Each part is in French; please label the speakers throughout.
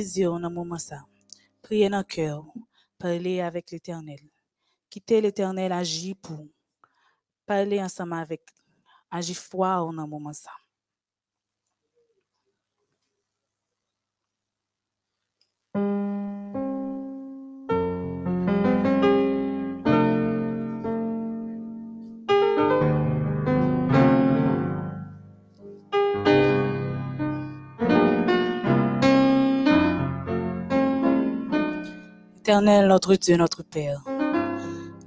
Speaker 1: Les yeux moment ça. Priez dans le cœur. Parlez avec l'Éternel. Quittez l'Éternel agir pour. Parlez ensemble avec. Agir foi dans moment ça. Notre Dieu, notre Père.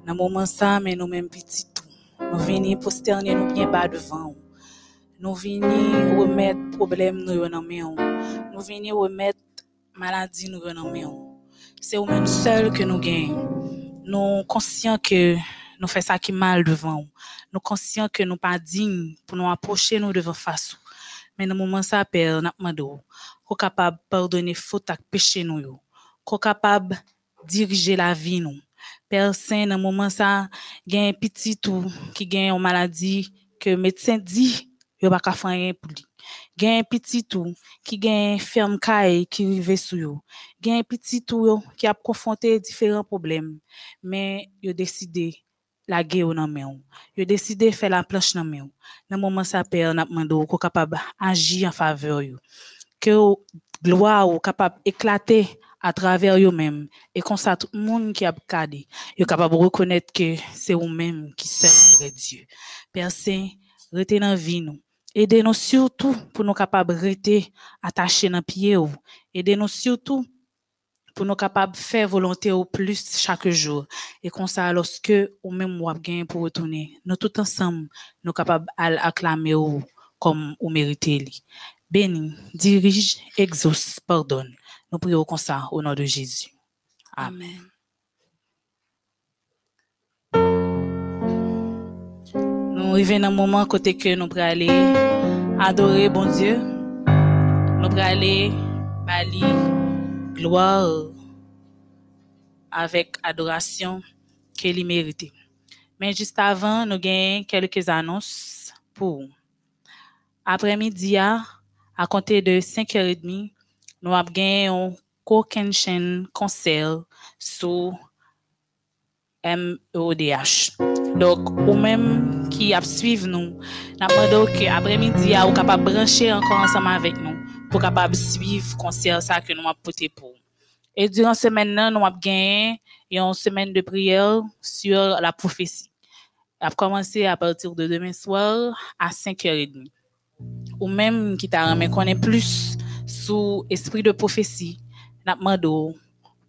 Speaker 1: Dans moment ça, mais nous-mêmes petits tout. Nous venons posterner nous bien bas devant. Nous venons remettre problème nous vous. Nous venons remettre maladie nous vous. C'est nous-mêmes seuls que nous gagnons. Nous conscients que nous faisons ça qui est mal devant. Nous conscients que nous pas dignes pour nous approcher nous devant face. Mais dans moment ça, Père, demandons qu'on capable pardonner faute et péché nous. Qu'on capable diriger la vie nous. Père Saint, dans le moment ça, il y a un petit tout qui a une maladie que le médecin dit, il pas qu'à faire rien pour lui. Il y a un petit tout qui a une ferme caille qui rive sur yo. Un petit tout yo qui a confronté différents problèmes. Mais il a décidé la guerre dans main. Il a décidé faire la planche dans main. Dans le moment ça, Père, n'a demandé qu'on capable agir en faveur yo. Que gloire ou capable d'éclater à travers eux-mêmes et comme ça tout le monde qui a regardé est capable de reconnaître que c'est eux-mêmes qui vrai Dieu. Père restez dans vie nous. Aidez-nous surtout pour nous capables de rester attachés dans pied ou. Aidez-nous surtout pour nous capables de faire volonté au plus chaque jour. Et comme ça, lorsque ou même ou gain pour retourner, nous tous ensemble, nous capables d'acclamer ou comme ou mériter li. Béni, dirige, exauce, pardonne. Nous prions comme ça au nom de Jésus. Amen. Nous arrivons dans un moment côté que nous pourrons aller adorer bon Dieu. Nous pourrons aller bali gloire avec adoration qu'il mérite. Mais juste avant, nous avons quelques annonces pour après-midi à à compter de 5h30 nous avons gagné un Coquenchen concert sur MEODH. Donc, ou a suivre nous, nous demandons que après-midi, vous capable de brancher encore ensemble avec nous pour capable suivre le concert ça que nous avons porté pour. vous. Et durant cette semaine, là, nous avons gagné une semaine de prière sur la prophétie. Elle a commencé à partir de demain soir à 5h30 ou même qui t'a remis connaît plus sous esprit de prophétie, n'a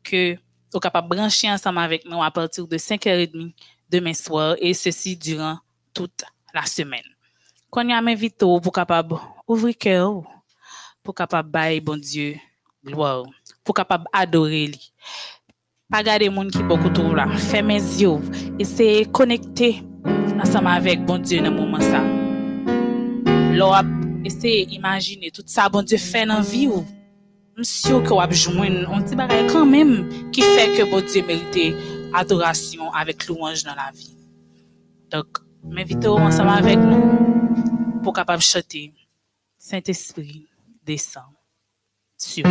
Speaker 1: que vous capable de brancher ensemble avec nous à partir de 5h30 demain soir et ceci durant toute la semaine. Quand m'invite pour capable ouvrir cœur pour bailler bon Dieu gloire, pour capable adorer lui. Pas garder monde qui beaucoup trop là, fermez les yeux, connecter ensemble avec bon Dieu dans moment ça. Ese imagine tout sa bon Dieu fait dans vie ou. Msio que wap joindre on ti bagay quand même qui fait que bon Dieu mérite adoration avec louange dans la vie. Donc, m'invite ensemble avec nous pour capable chanter Saint-Esprit descend sur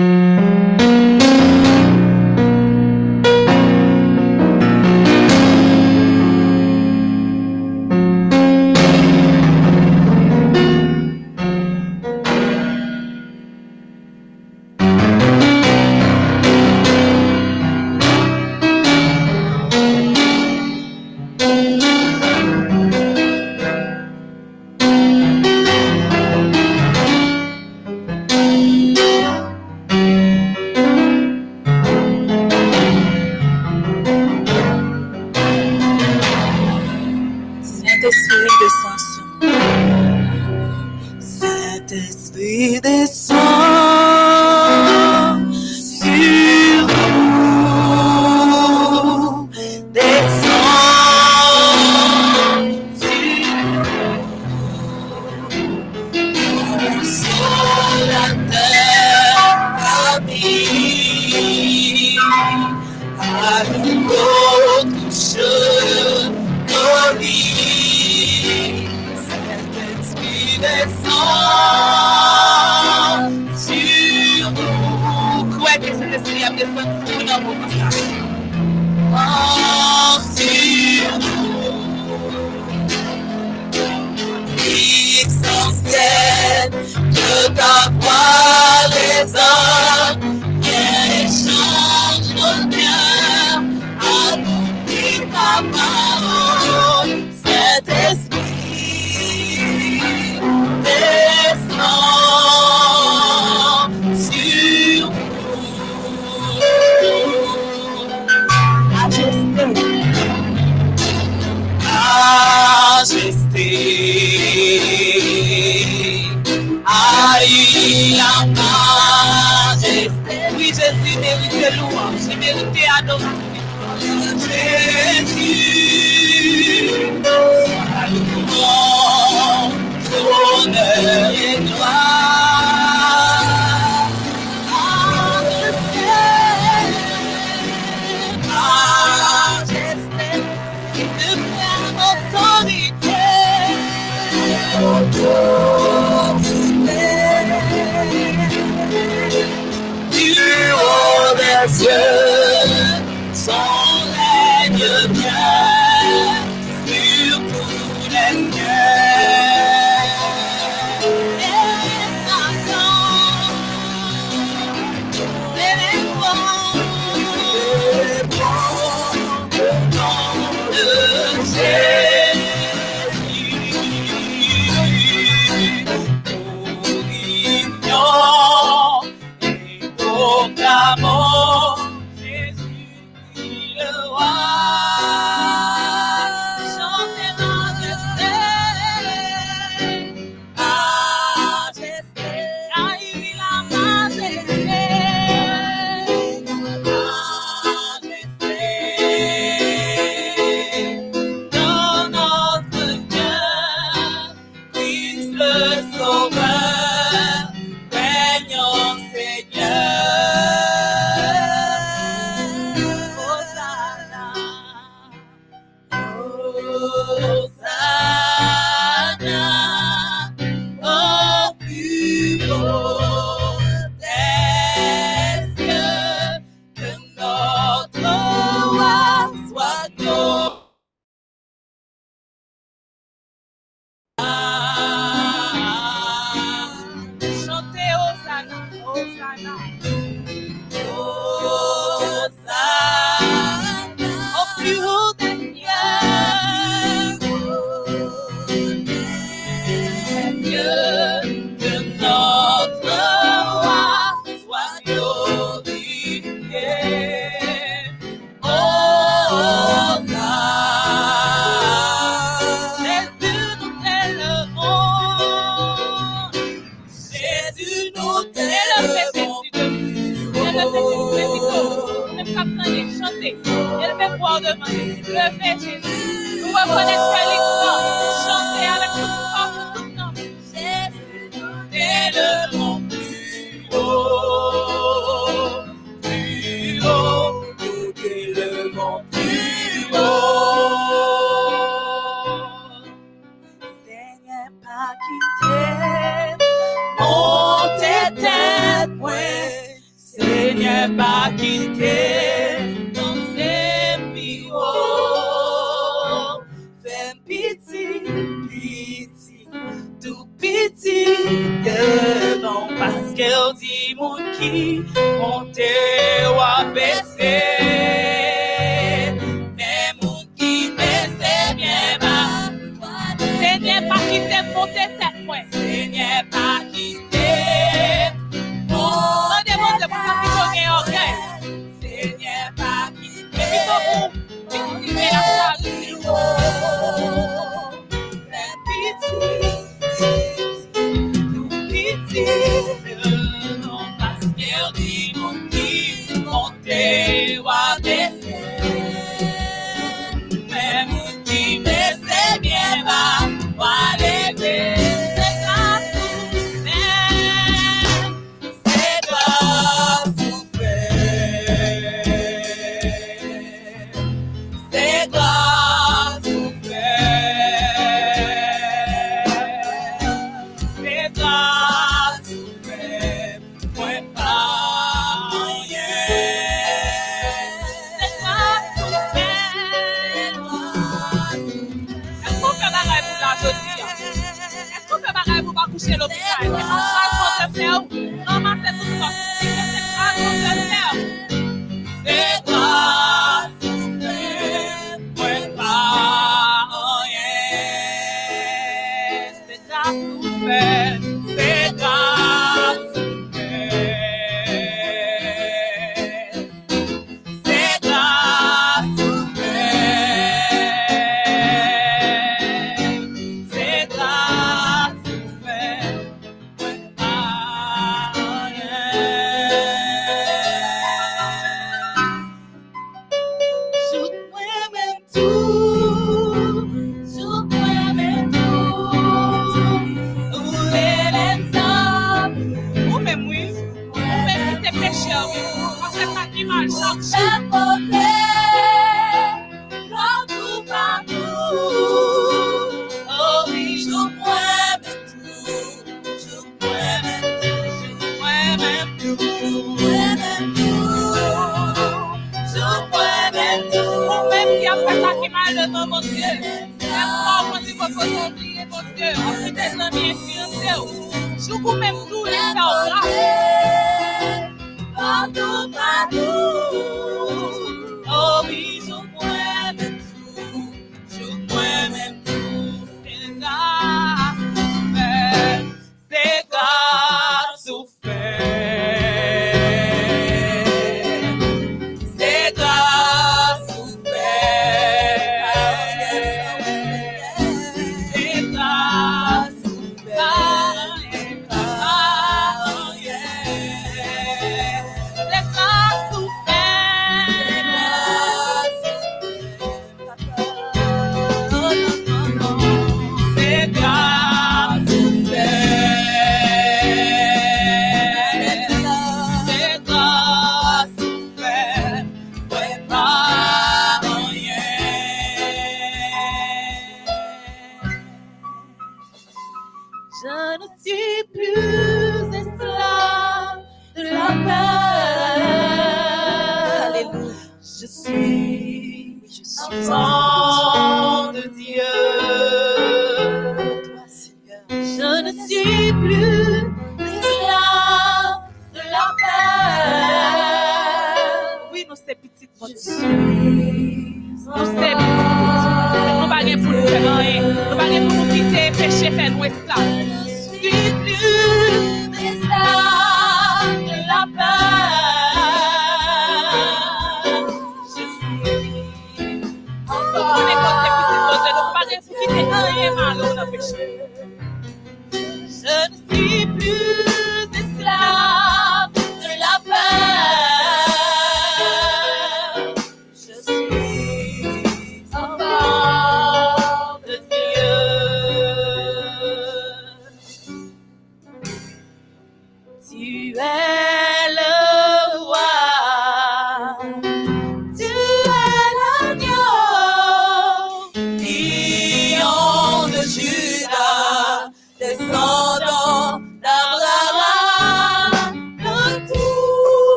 Speaker 2: deep
Speaker 1: blue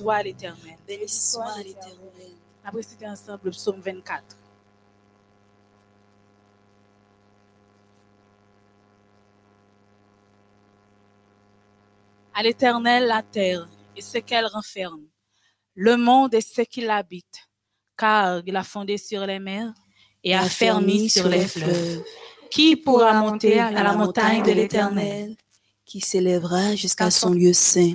Speaker 1: soit l'Éternel.
Speaker 2: Béni soit l'Éternel.
Speaker 1: Après, c'était ensemble le psaume 24. À l'Éternel la terre et ce qu'elle renferme, le monde et ce qui l'habite, car il a fondé sur les mers et a fermé sur les fleuves. Qui pourra monter à la montagne de l'Éternel?
Speaker 2: Qui s'élèvera jusqu'à son lieu saint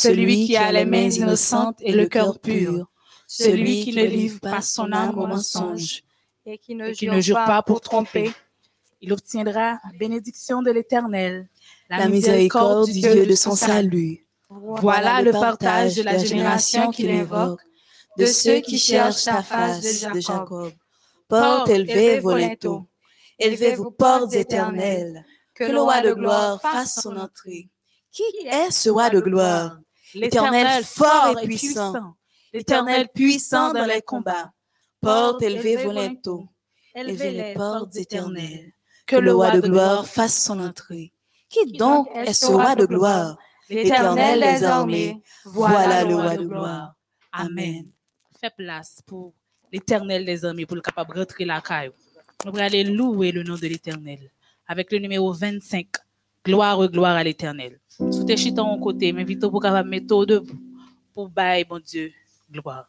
Speaker 1: Celui qui a les mains innocentes et le cœur pur, celui qui ne livre pas son âme au mensonge
Speaker 3: et qui ne,
Speaker 1: et qui ne jure pas pour tromper. Il obtiendra la bénédiction de l'Éternel,
Speaker 2: la miséricorde du Dieu de son salut.
Speaker 1: Voilà le partage de la génération qu'il invoque,
Speaker 2: de ceux qui cherchent ta face de Jacob. Portes élevées vos linteaux, élevez-vous portes éternelles, que le roi de gloire fasse son entrée. Qui est ce roi de gloire? L'Éternel fort et puissant, l'Éternel puissant dans les combats. Portes élevées vos linteaux, élevez les portes éternelles, que le roi de gloire fasse son entrée. Qui donc est ce roi de gloire? L'Éternel des armées, voilà le roi de gloire. Amen.
Speaker 1: Fais place pour l'Éternel des armées, pour le capable de rentrer la caille. Nous allons aller louer le nom de l'Éternel. Avec le numéro 25. Gloire, gloire à l'Éternel. Sous tes chitons en côté, m'invite pour capable mettre debout pour bailler, mon Dieu. Gloire,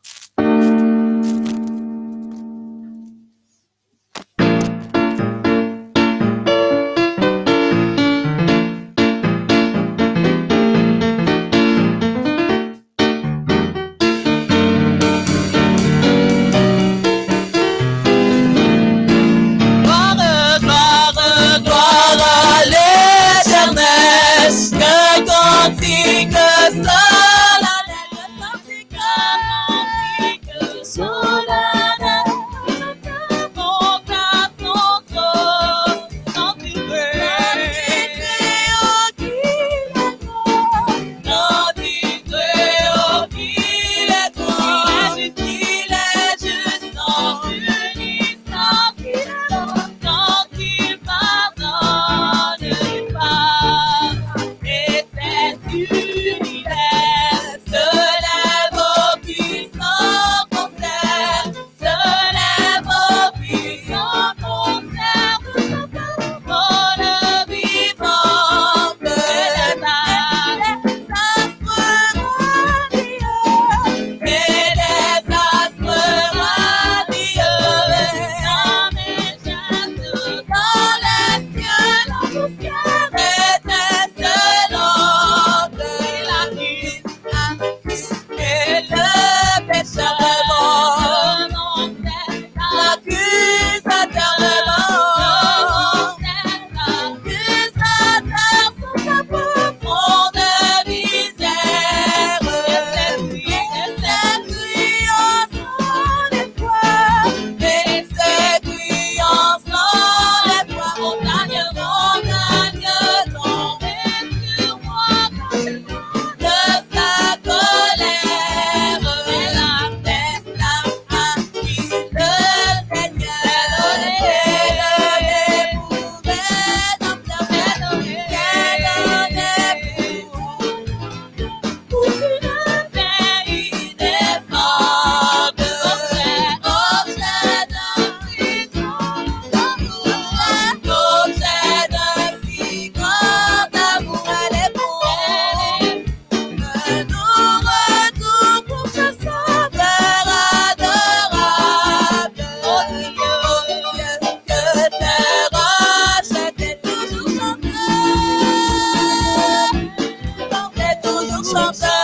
Speaker 1: love that.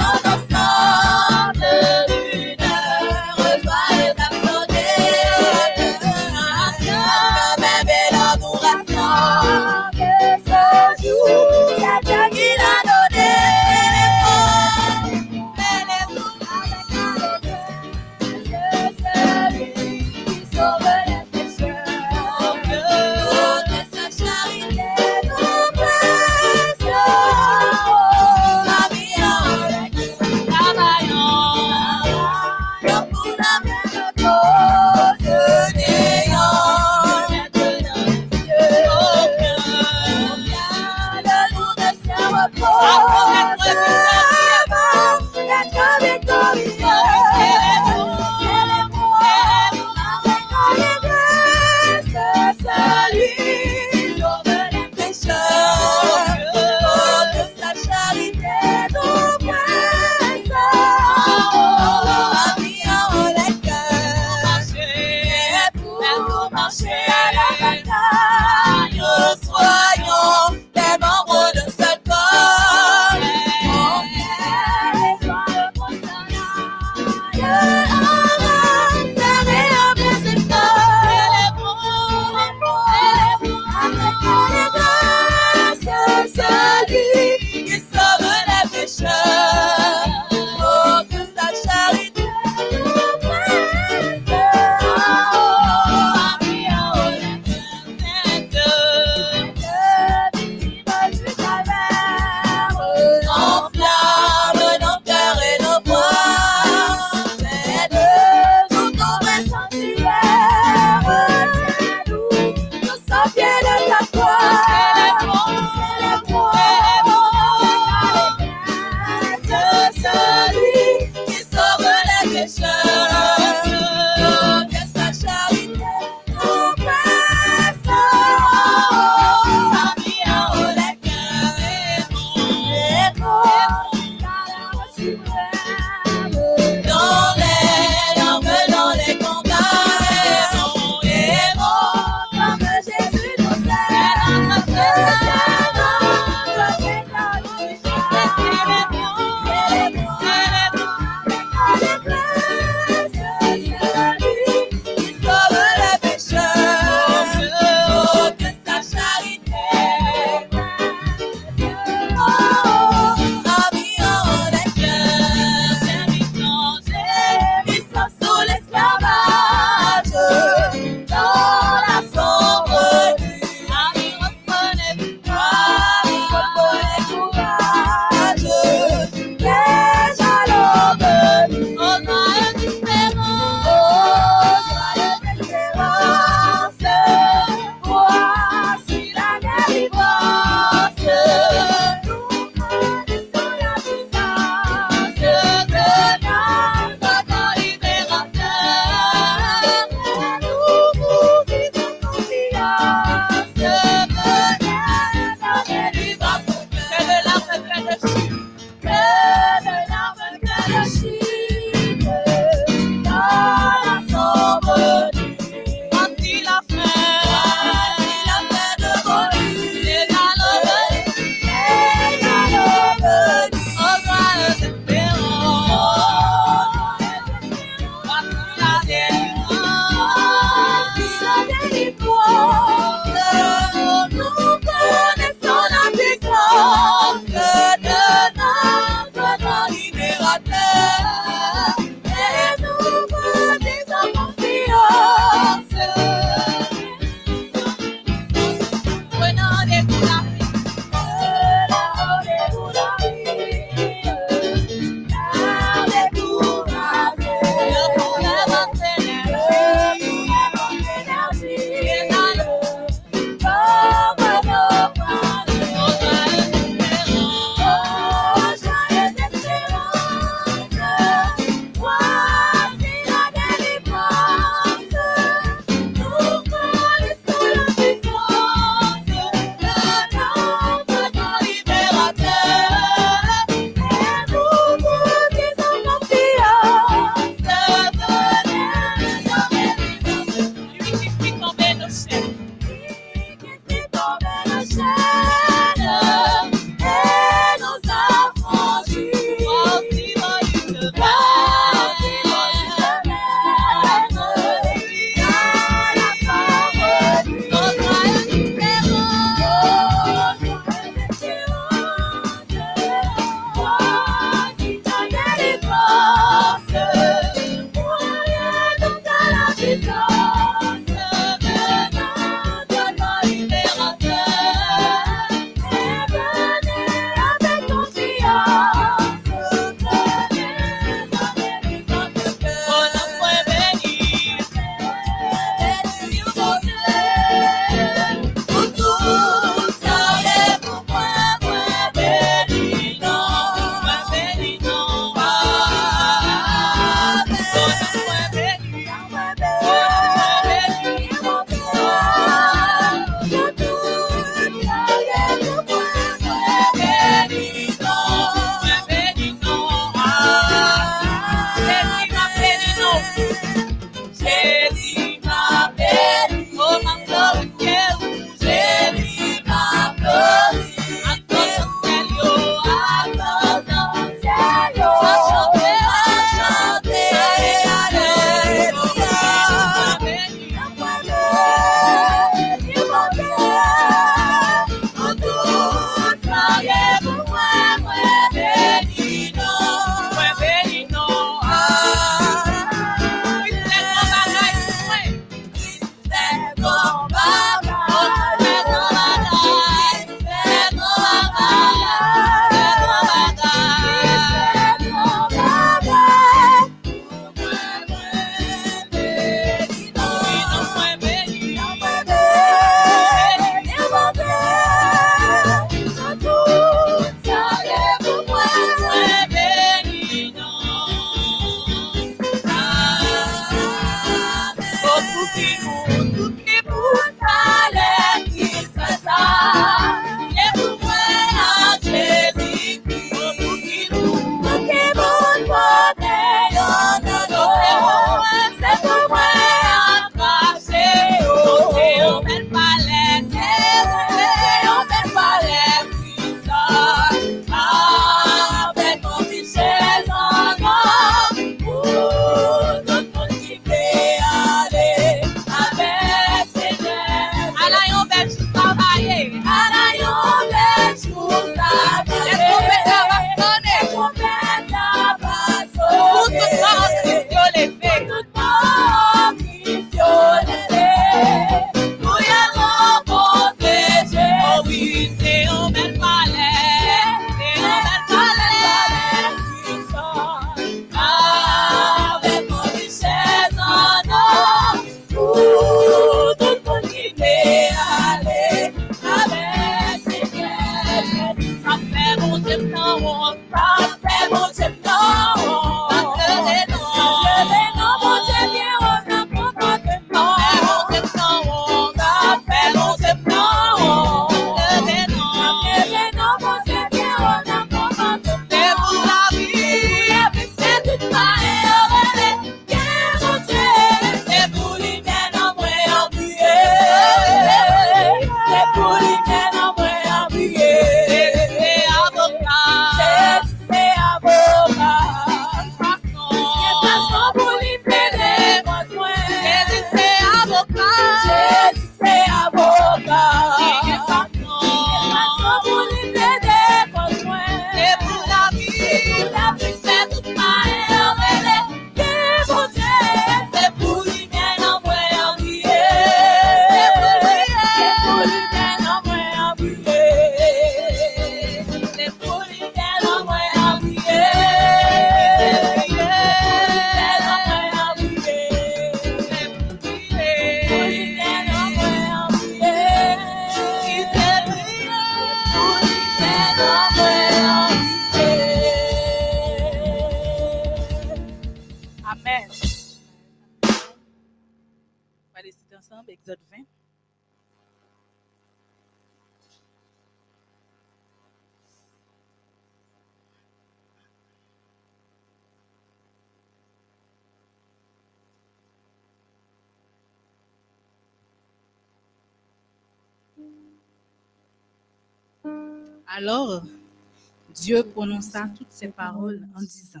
Speaker 1: Disant,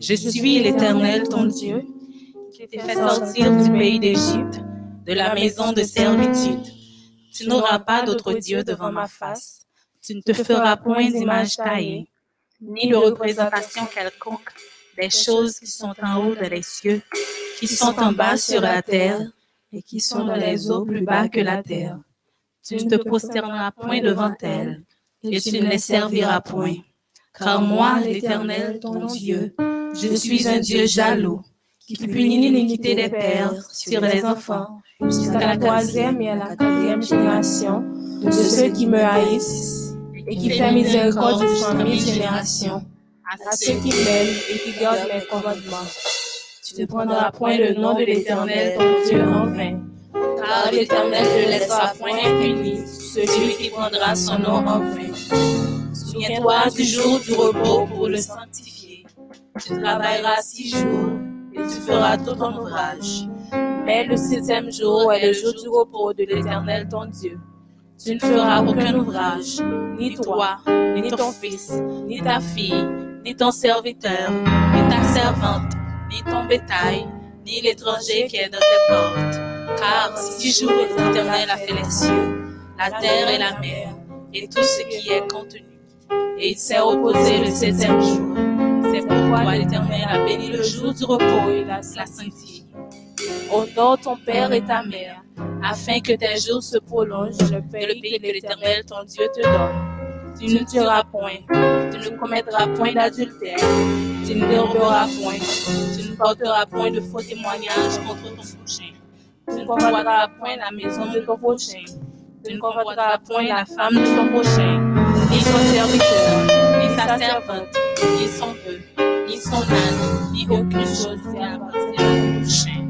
Speaker 1: Je suis l'Éternel ton Dieu, qui t'ai fait sortir du pays d'Égypte, de la maison de servitude. Tu n'auras pas d'autre Dieu devant ma face. Tu ne te feras point d'image taillée, ni de représentation quelconque des choses qui sont en haut dans les cieux, qui sont en bas sur la terre, et qui sont dans les eaux plus bas que la terre. Tu ne te prosterneras point devant elles, et tu ne les serviras point. Car moi, l'Éternel, ton Dieu, je suis un Dieu jaloux, qui punit l'iniquité des pères sur les enfants,
Speaker 4: jusqu'à la troisième et à la quatrième génération de ceux qui me haïssent et qui fait miséricorde jusqu'en mille générations à ceux qui m'aiment et qui gardent mes commandements. Tu ne prendras point le nom de l'Éternel ton Dieu en vain, car l'Éternel ne laissera point impuni celui qui prendra son nom en vain.
Speaker 1: Souviens-toi du jour du repos pour le sanctifier. Tu travailleras six jours et tu feras tout ton ouvrage. Mais le sixième jour est le jour du repos de l'Éternel ton Dieu. Tu ne feras aucun ouvrage, ni toi, ni ton fils, ni ta fille, ni ton serviteur, ni ta servante, ni ton bétail, ni l'étranger qui est dans tes portes. Car six jours l'Éternel a fait les cieux, la terre et la mer, et tout ce qui est contenu. Et il s'est reposé le septième jour. C'est pourquoi l'Éternel a béni le jour du repos et l'a sanctifié. Honore ton père et ta mère, afin que tes jours se prolongent le pays que l'Éternel ton Dieu te donne. Tu ne tueras point, tu ne commettras point d'adultère, tu ne déroberas point, tu ne porteras point de faux témoignages contre ton prochain. Tu ne convoiteras point la maison de ton prochain. Tu ne convoiteras point la femme de ton prochain, ni son serviteur, ni sa servante, ni son bœuf, ni son âne, ni aucune chose qui appartient à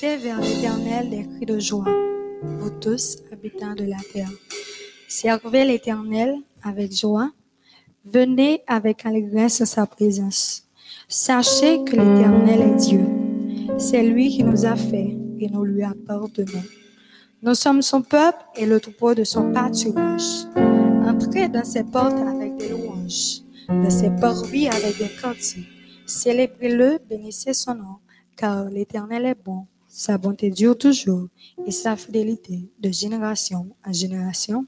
Speaker 5: Vers l'Éternel des cris de joie, vous tous, habitants de la terre. Servez l'Éternel avec joie. Venez avec allégresse à sa présence. Sachez que l'Éternel est Dieu. C'est lui qui nous a fait et nous lui appartenons. Nous sommes son peuple et le troupeau de son pâturage. Entrez dans ses portes avec des louanges, dans ses parvis avec des cantiques. Célébrez-le, bénissez son nom, car l'Éternel est bon. Sa bonté dure toujours et sa fidélité de génération en génération.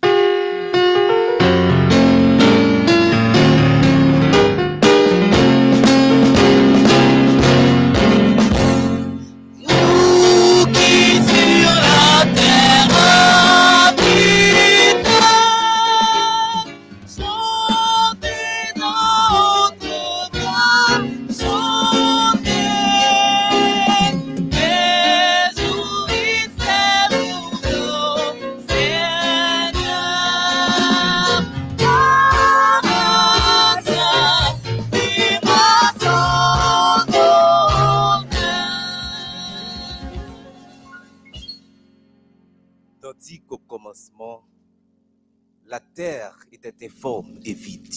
Speaker 3: Terre
Speaker 6: était informe et vide.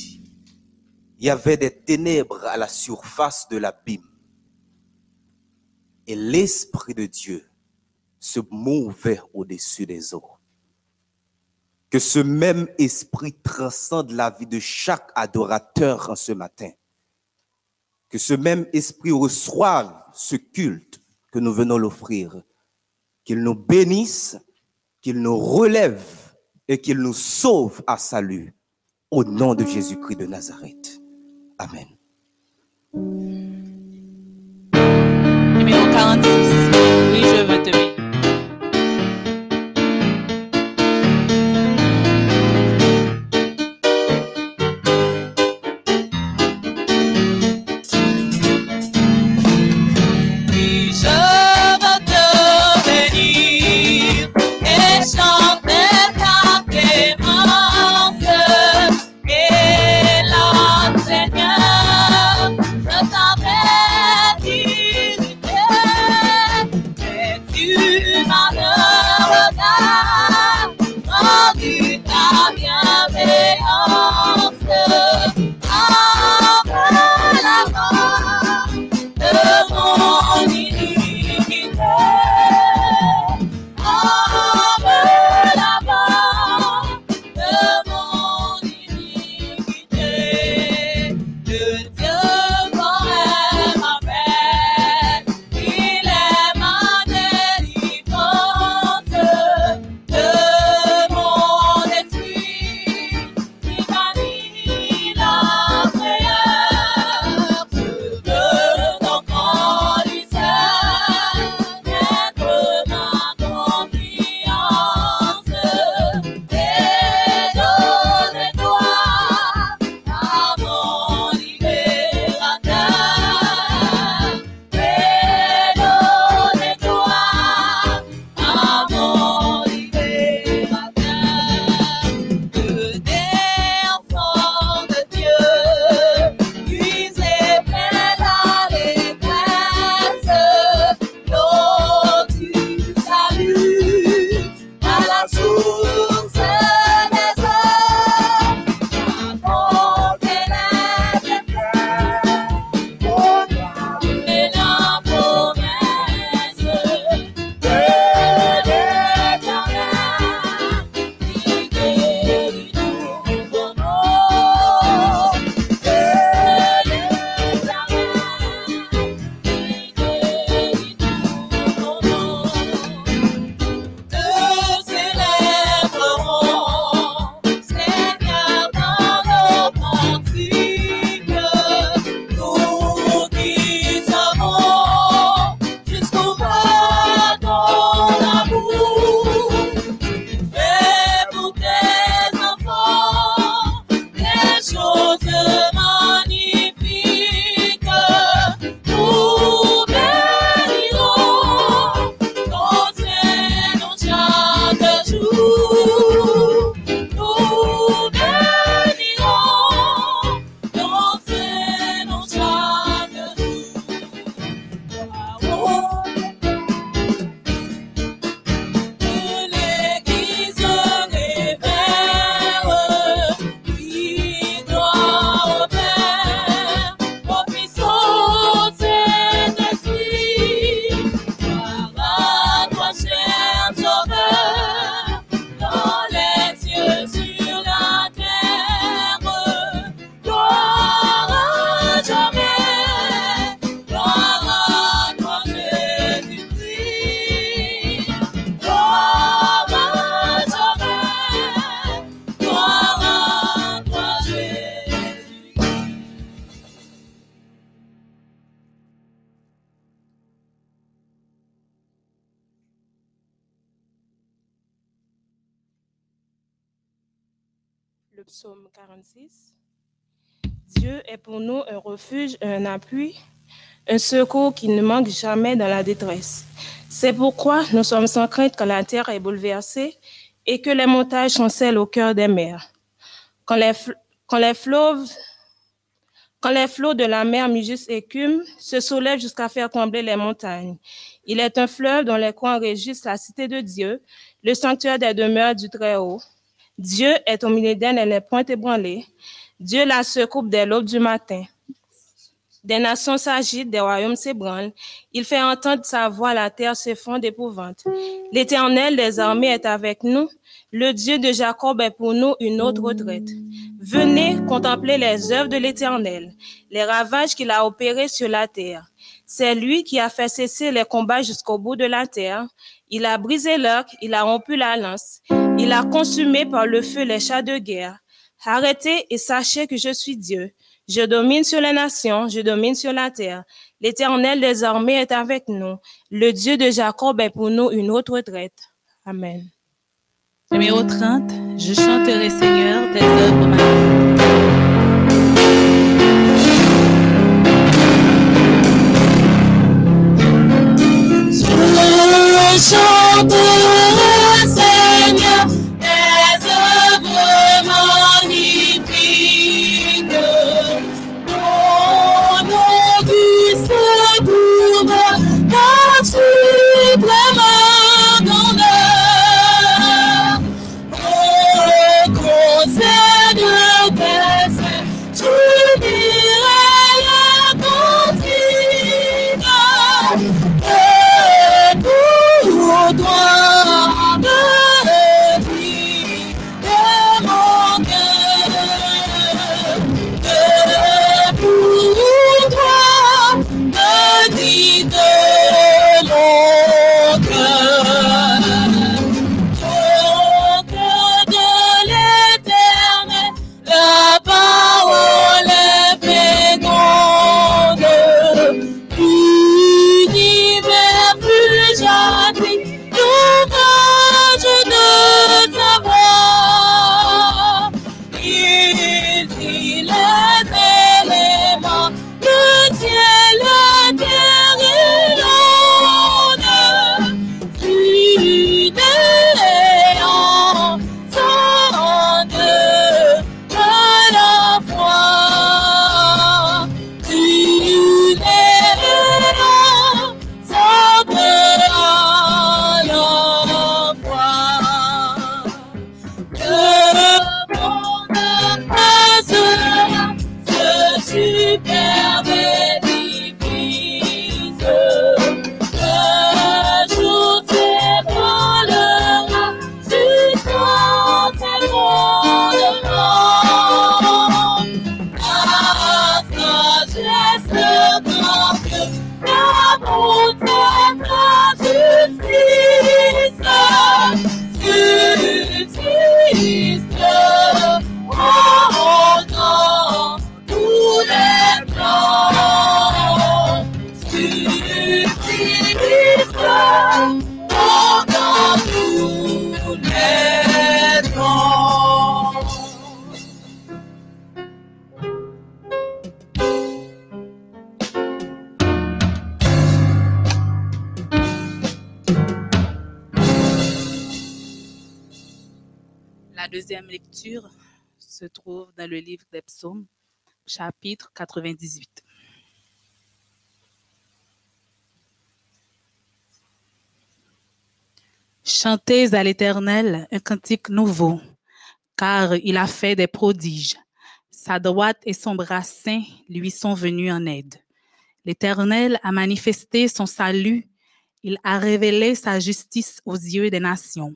Speaker 6: Il y avait des ténèbres à la surface de l'abîme. Et l'Esprit de Dieu se mouvait au-dessus des eaux. Que ce même esprit transcende la vie de chaque adorateur en ce matin. Que ce même esprit reçoive ce culte que nous venons l'offrir. Qu'il nous bénisse, qu'il nous relève et qu'il nous sauve à salut. Au nom de Jésus-Christ de Nazareth. Amen.
Speaker 4: Psaume 46. Dieu est pour nous un refuge, un appui, un secours qui ne manque jamais dans la détresse. C'est pourquoi nous sommes sans crainte quand la terre est bouleversée et que les montagnes chancellent au cœur des mers. Quand les, flots de la mer mugissent écument, se soulèvent jusqu'à faire trembler les montagnes. Il est un fleuve dont les coins régissent la cité de Dieu, le sanctuaire des demeures du Très-Haut. Dieu est au milieu d'elle, elle n'est point ébranlée. Dieu la secoue dès l'aube du matin. Des nations s'agitent, des royaumes s'ébranlent. Il fait entendre sa voix, la terre se fond d'épouvante. L'Éternel des armées est avec nous. Le Dieu de Jacob est pour nous une autre retraite. Venez contempler les œuvres de l'Éternel, les ravages qu'il a opérés sur la terre. C'est lui qui a fait cesser les combats jusqu'au bout de la terre. Il a brisé l'arc, il a rompu la lance. Il a consumé par le feu les chats de guerre. Arrêtez et sachez que je suis Dieu. Je domine sur les nations, je domine sur la terre. L'Éternel des armées est avec nous. Le Dieu de Jacob est pour nous une autre retraite. Amen.
Speaker 3: Numéro 30, je chanterai Seigneur tes œuvres
Speaker 1: dans le
Speaker 3: livre des psaumes, chapitre 98. Chantez à l'Éternel un cantique nouveau, car il a fait des prodiges. Sa droite et son bras saint lui sont venus en aide. L'Éternel a manifesté son salut, il a révélé sa justice aux yeux des nations.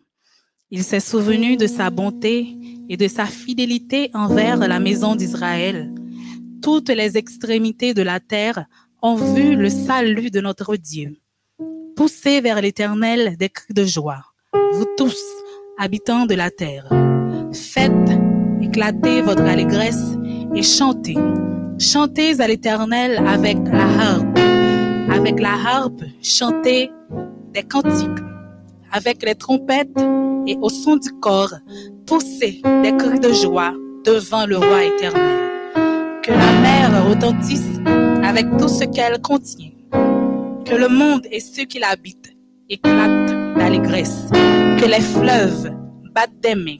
Speaker 3: Il s'est souvenu de sa bonté et de sa fidélité envers la maison d'Israël. Toutes les extrémités de la terre ont vu le salut de notre Dieu. Poussez vers l'Éternel des cris de joie, vous tous, habitants de la terre. Faites éclater votre allégresse et chantez. Chantez à l'Éternel avec la harpe. Avec la harpe, chantez des cantiques. Avec les trompettes et au son du corps, poussez des cris de joie
Speaker 1: devant le roi éternel. Que la mer retentisse avec tout ce qu'elle contient. Que le monde et ceux qui l'habitent éclatent d'allégresse. Que les fleuves battent des mains.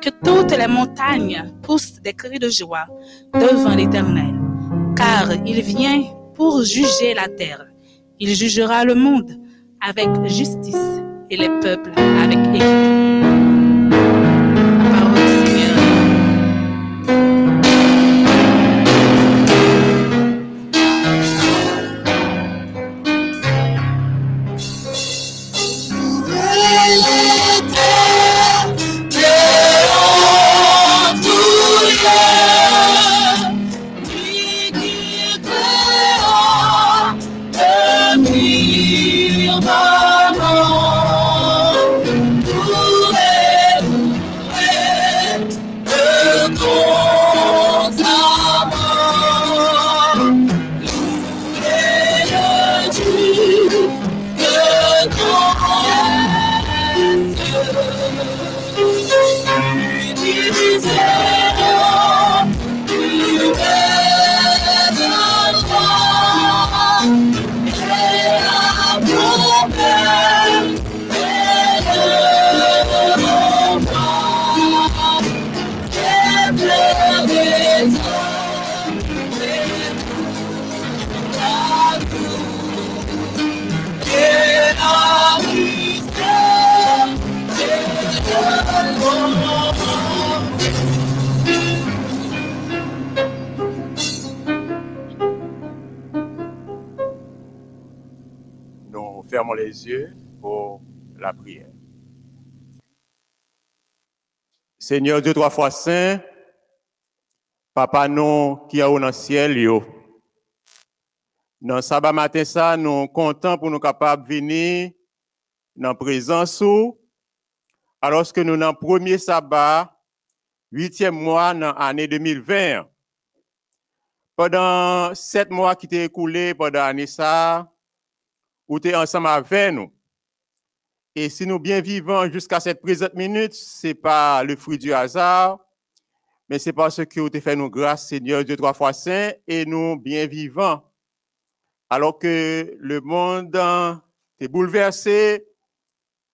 Speaker 1: Que toutes les montagnes poussent des cris de joie devant l'éternel. Car il vient pour juger la terre. Il jugera le monde avec justice et les peuples avec équité.
Speaker 7: Les yeux pour la prière. Seigneur Dieu trois fois saint, Papa nous qui est le ciel, yo. Dans sabbat matin ça, nous contents pour nous capables de venir dans présence ou alors que nous dans premier sabbat, huitième mois dans l'année 2020. Pendant sept mois qui t'est écoulé pendant l'année ça, ou t'es ensemble avec nous. Et si nous bien vivants jusqu'à cette présente minute, c'est pas le fruit du hasard, mais c'est parce que vous fait nous grâce, Seigneur Dieu trois fois saint, et nous bien vivants. Alors que le monde hein, est bouleversé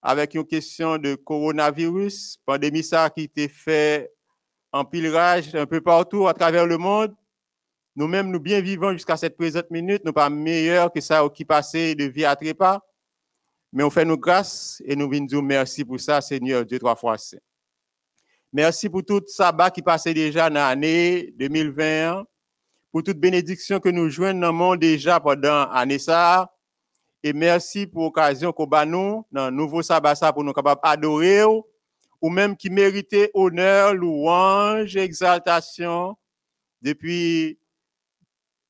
Speaker 7: avec une question de coronavirus, pandémie ça qui était fait en pilrage un peu partout à travers le monde. Nous-mêmes, nous bien vivants jusqu'à cette présente minute, nous pas meilleurs que ça qui passait de vie à trépas. Mais on fait nous grâce et nous venons dire merci pour ça, Seigneur Dieu trois fois saint. Merci pour tout sabbat qui passait déjà dans l'année 2021, pour toute bénédiction que nous jouons dans le monde déjà pendant l'année ça. Et merci pour l'occasion qu'on a nous dans le nouveau sabbat ça pour nous capables adorer ou ou même qui méritait honneur, louange, exaltation depuis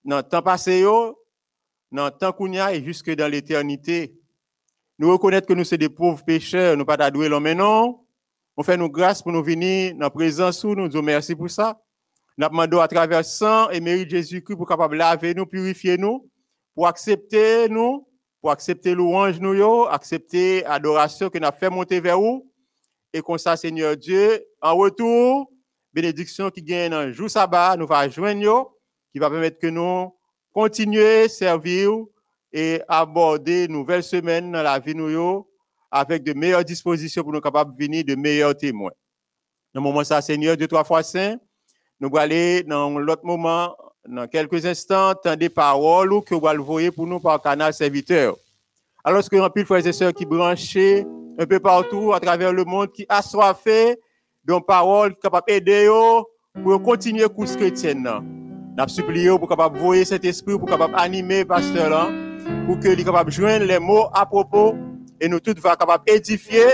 Speaker 7: dans le temps passé, dans le temps qu'on y a et jusque dans l'éternité. Nous reconnaître que nous sommes des pauvres pécheurs, nous pas t'adouer l'homme, mais non. On fait nous grâce pour nous venir dans la présence où nous disons merci pour ça. Nous demandons à travers sang et mérite Jésus-Christ pour capable laver nous, purifier nous, pour accepter nous, pour accepter louange nous, yo, accepter adoration que nous avons fait monter vers vous. Et comme ça, Seigneur Dieu, en retour, bénédiction qui gagne le jour sabbat, nous va joindre, qui va permettre que nous continuer à servir et aborder une nouvelle semaine dans la vie nous, avec de meilleures dispositions pour nous capables de venir de meilleurs témoins. Dans le moment ça, Seigneur, Dieu trois fois saint, nous allons aller dans l'autre moment, dans quelques instants, tant des paroles ou que vous allez voir pour nous par canal serviteur. Alors que rempli frères et sœurs qui branchés un peu partout à travers le monde, qui assoiffés d'une parole capable d'aider pour continuer course chrétienne. Nous supplié pour capable voyer cet esprit, pour capable animer pasteur là, pour que les capable joindre les mots à propos et nous tous va capable édifier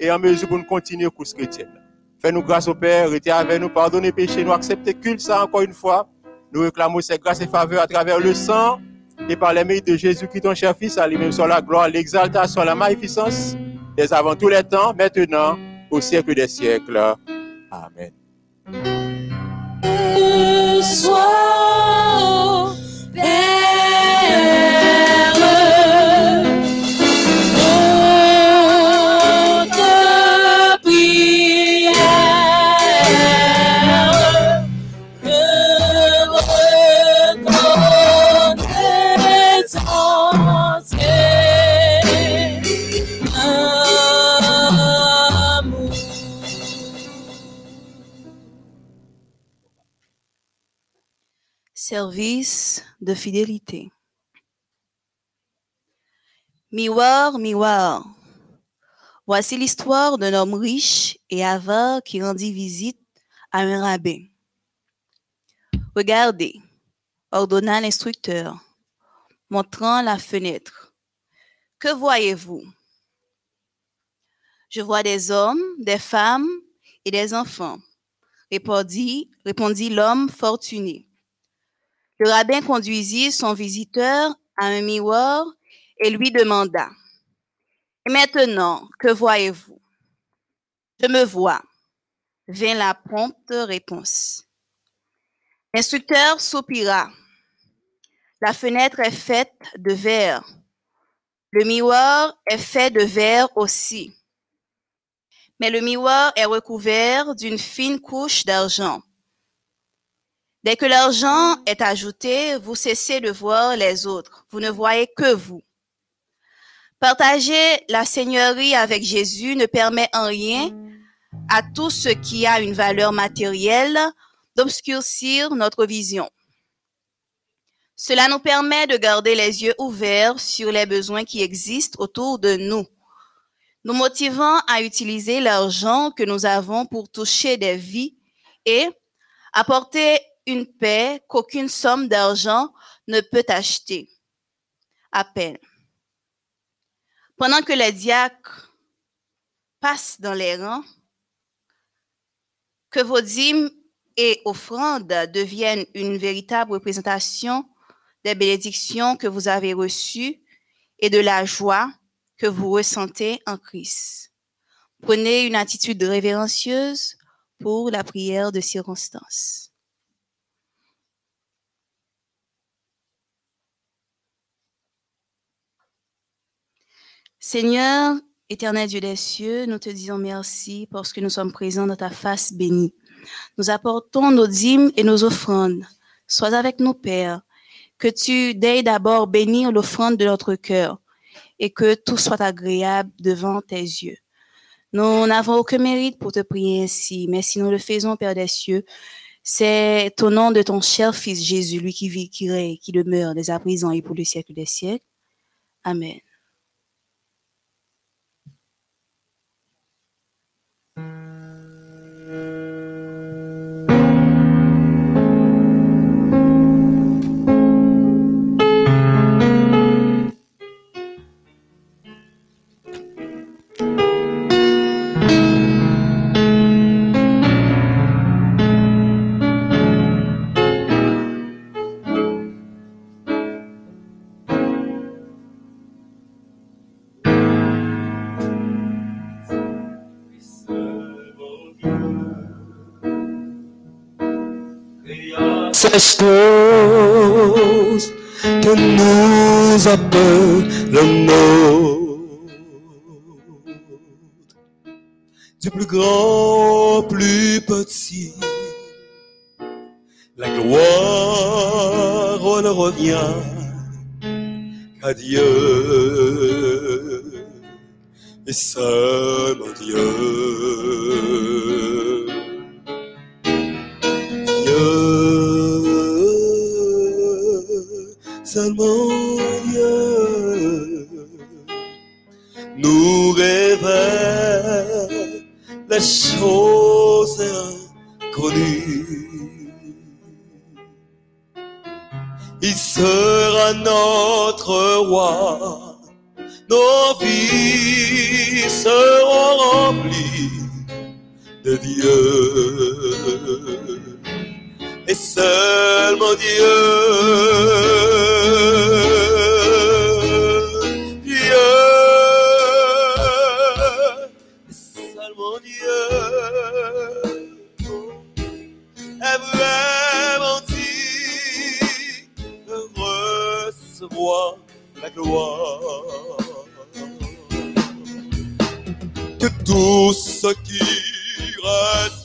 Speaker 7: et en mesure pour nous continuer course chrétienne. Fais-nous grâce au Père, restez avec nous, pardonnez péché, nous acceptez culte ça encore une fois. Nous réclamons cette grâce et faveur à travers le sang et par les mérites de Jésus-Christ, ton cher Fils, à lui-même soit la gloire, l'exaltation, la magnificence, dès avant tous les temps, maintenant, au siècle des siècles. Amen.
Speaker 3: Sois,
Speaker 2: de fidélité. Miroir, miroir. Voici l'histoire d'un homme riche et avare qui rendit visite à un rabbin. Regardez, ordonna l'instructeur, montrant la fenêtre. Que voyez-vous? Je vois des hommes, des femmes et des enfants, répondit, répondit l'homme fortuné. Le rabbin conduisit son visiteur à un miroir et lui demanda, Et maintenant, que voyez-vous? Je me vois, vint la prompte réponse. L'instructeur soupira. La fenêtre est faite de verre. Le miroir est fait de verre aussi. Mais le miroir est recouvert d'une fine couche d'argent. Dès que l'argent est ajouté, vous cessez de voir les autres. Vous ne voyez que vous. Partager la seigneurie avec Jésus ne permet en rien à tout ce qui a une valeur matérielle d'obscurcir notre vision. Cela nous permet de garder les yeux ouverts sur les besoins qui existent autour de nous, nous motivant à utiliser l'argent que nous avons pour toucher des vies et apporter une paix qu'aucune somme d'argent ne peut acheter. À peine. Pendant que les diacres passent dans les rangs, que vos dîmes et offrandes deviennent une véritable représentation des bénédictions que vous avez reçues et de la joie que vous ressentez en Christ. Prenez une attitude révérencieuse pour la prière de circonstance. Seigneur, éternel Dieu des cieux, nous te disons merci parce que nous sommes présents dans ta face bénie. Nous apportons nos dîmes et nos offrandes. Sois avec nous, Père. Que tu dailles d'abord bénir l'offrande de notre cœur et que tout soit agréable devant tes yeux. Nous n'avons aucun mérite pour te prier ainsi, mais si nous le faisons, Père des cieux, c'est au nom de ton cher Fils Jésus, lui qui vit, qui règne, qui demeure dès à présent et pour le siècle des siècles. Amen.
Speaker 8: Ces que nous appelons du plus grand au plus petit. La gloire ne revient qu'à Dieu et seulement Dieu. Seulement Dieu, nous révèle les choses inconnues. Il sera notre roi, nos vies seront remplies de Dieu et seulement Dieu. Dieu, seulement Dieu est vraiment de recevoir la gloire. Que tout ce qui respire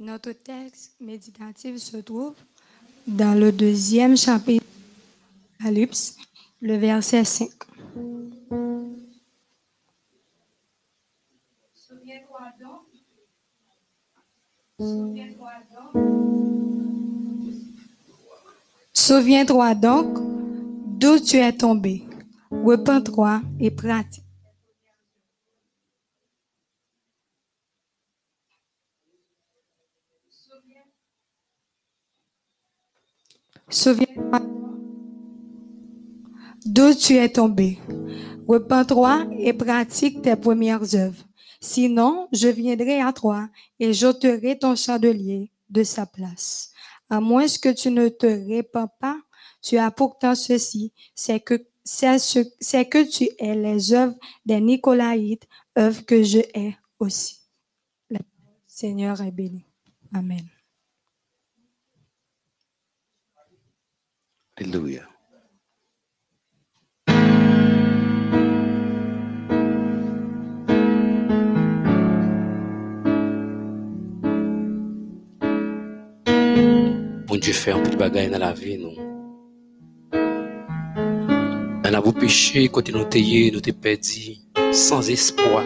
Speaker 8: Notre
Speaker 5: texte méditatif se trouve dans le deuxième chapitre de l'Apocalypse, le verset 5. Souviens-toi donc, souviens-toi donc, Souviens-toi donc d'où tu es tombé. Repens-toi et pratique. Souviens-toi d'où tu es tombé. Repens-toi et pratique tes premières œuvres. Sinon, je viendrai à toi et j'ôterai ton chandelier de sa place. À moins que tu ne te répands pas, tu as pourtant ceci, c'est que tu es les œuvres des Nicolaïtes, œuvres que je hais aussi. Le Seigneur est béni. Amen.
Speaker 6: Alléluia.
Speaker 9: Bon Dieu fait un peu de bagaille dans la vie, non? Dans la péché, côté nous t'ayé, nous t'es perdu, sans espoir.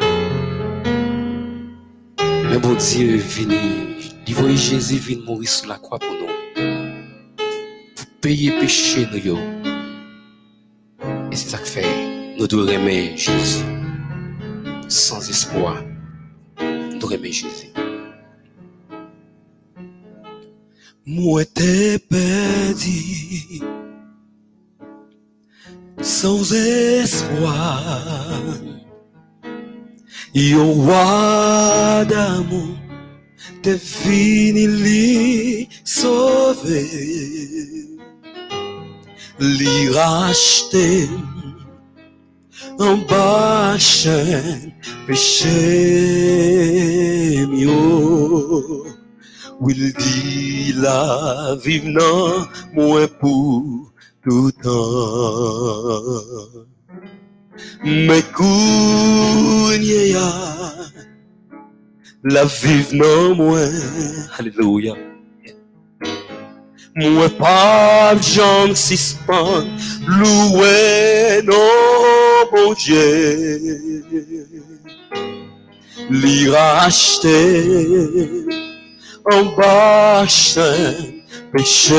Speaker 9: Mais bon Dieu, vini, il voyait Jésus venir mourir sur la croix pour nous. Payer péché, nous. Et c'est ça que fait, nous devons aimer Jésus. sans espoir. Nous remet Jésus.
Speaker 8: Moi t'ai perdu sans espoir. Roi d'amour t'es fini li sauver. Li racheter en bas chaîne péché mieux. Will la vive non moins pour tout temps. Mais ya La vive non moins
Speaker 9: Alléluia.
Speaker 8: Moi pas jam suspend Loué non mon Dieu Li En bas péché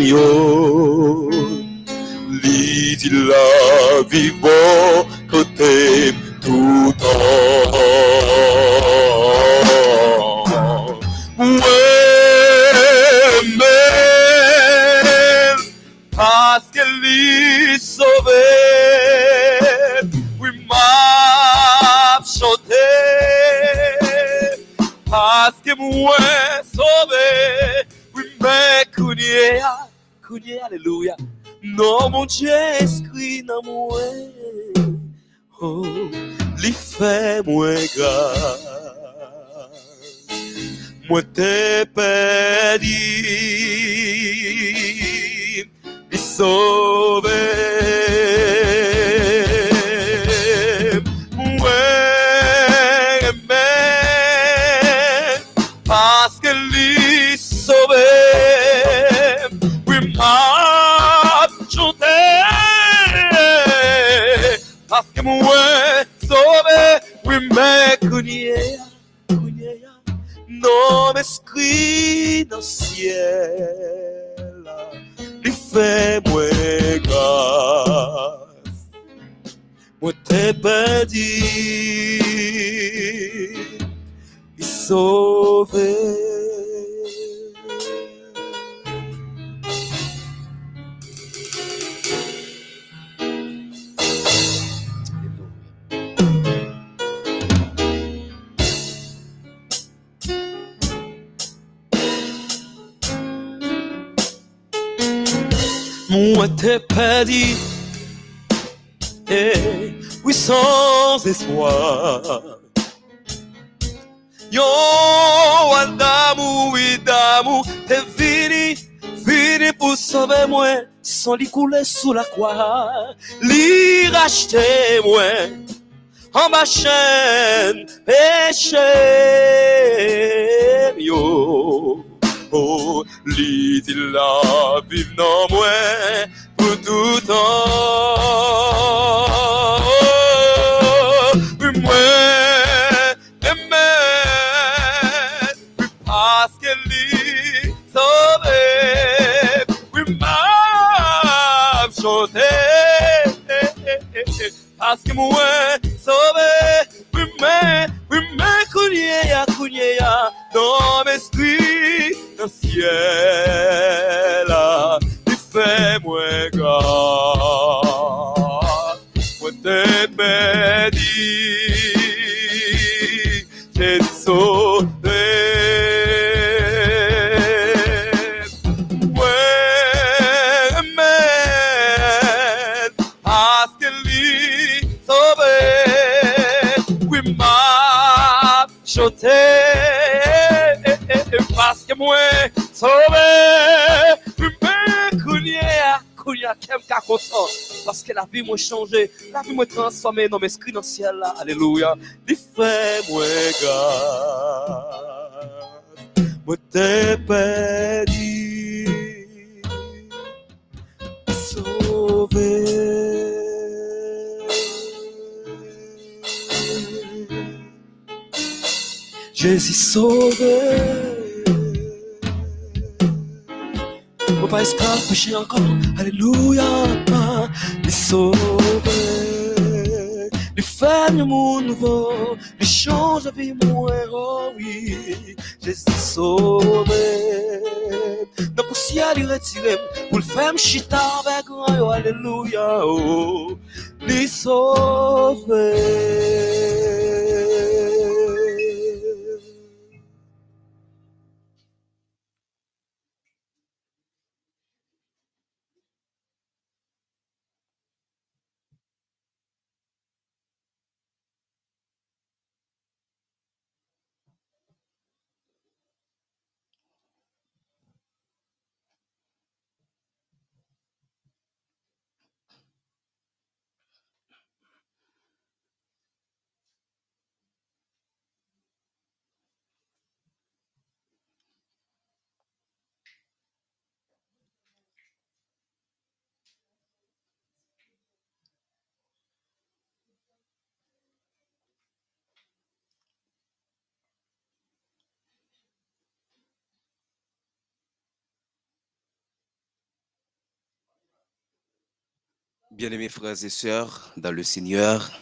Speaker 8: mieux Li di la vivo côté tout temps. Parce que moi sauvé, oui mais kounye, kounye, alléluia. Non, mon Dieu, inscrit dans moi. Oh, li fait moi grâce. Moi t'ai perdu. Li sauvé. Parce que moi sauvé. Oui, mais kounye, kounye, non m'escrit dans le ciel. Li fait moi grâce. Moi t'ai perdu. Il sauvé. T'ai perdu. Eh, oui, sans espoir. Yo, un d'amour, oui, d'amour, t'es fini, fini pour sauver moi, sans lui couler sous la croix, lui racheter moi, en ma chaîne, péché, yo. Oh, lui dit la vive non moi, tout temps. Oui, moi, aimer, oui, parce que lui sauvé, oui, m'a chanté, parce que moi sauvé, oui, mais, oui, mais, kounye ya, kounye ya, dans mes esprits, dans le parce que la vie m'a changé, la vie m'a transformé, non, mais inscrit dans le ciel là, alléluia, il fait moi grâce, moi perdu, sauvé. Jésus sauvé. Mon pas esclave, péché encore. Alléluia. Il sauvé. Li fait un monde nouveau, li change la vie moi, oh oui, Jésus sauvé. Dans le ciel, il retire, pour le faire chita avec moi, oh, alléluia, oh, li sauvé.
Speaker 6: Bien-aimés frères et sœurs dans le Seigneur,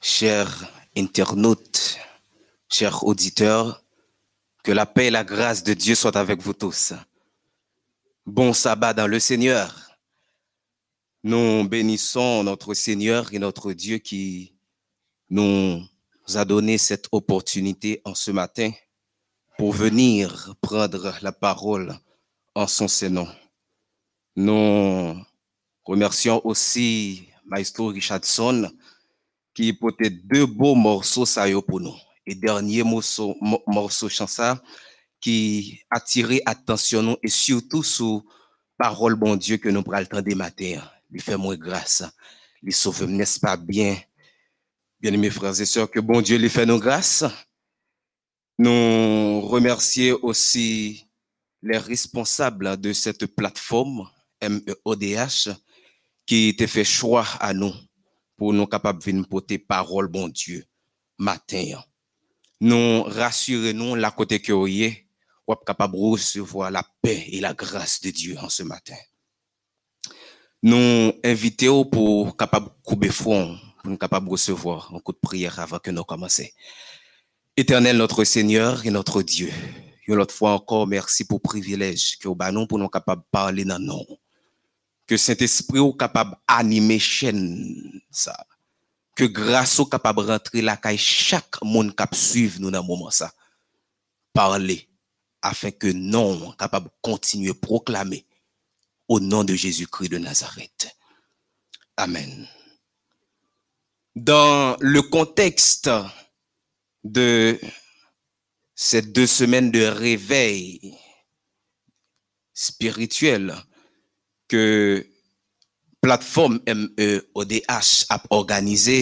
Speaker 6: chers internautes, chers auditeurs, que la paix et la grâce de Dieu soient avec vous tous. Bon sabbat dans le Seigneur. Nous bénissons notre Seigneur et notre Dieu qui nous a donné cette opportunité en ce matin pour venir prendre la parole en son Sénat. Nous remercions aussi Maestro Richardson qui portait deux beaux morceaux ça pour nous. Et dernier morceau, mo- morceau chansa qui attirait attention nous et surtout sous parole bon Dieu que nous prenons le temps des matins. Lui fait moins grâce. Lui sauve, n'est-ce pas bien? Bien aimés frères et sœurs, que bon Dieu lui fait nos grâces. Nous remercions aussi les responsables de cette plateforme MEODH qui te fait choix à nous pour nous capables de porter parole, bon Dieu, matin. Nous rassurons-nous la côté que vous êtes, ou capable de recevoir la paix et la grâce de Dieu en ce matin. Nous invitons pour capable couper front, pour nous capable recevoir un coup de prière avant que nous commencions. Éternel notre Seigneur et notre Dieu, une autre fois encore, merci pour le privilège que vous avez pour nous capables de parler dans nous. Que Saint-Esprit est capable d'animer chaîne ça. Que grâce au capable rentrer là, caille chaque monde cap suivre nous dans moment ça. Parler afin que non capable continuer proclamer au nom de Jésus-Christ de Nazareth. Amen. Dans le contexte de ces deux semaines de réveil spirituel ke platform MEODH ap organize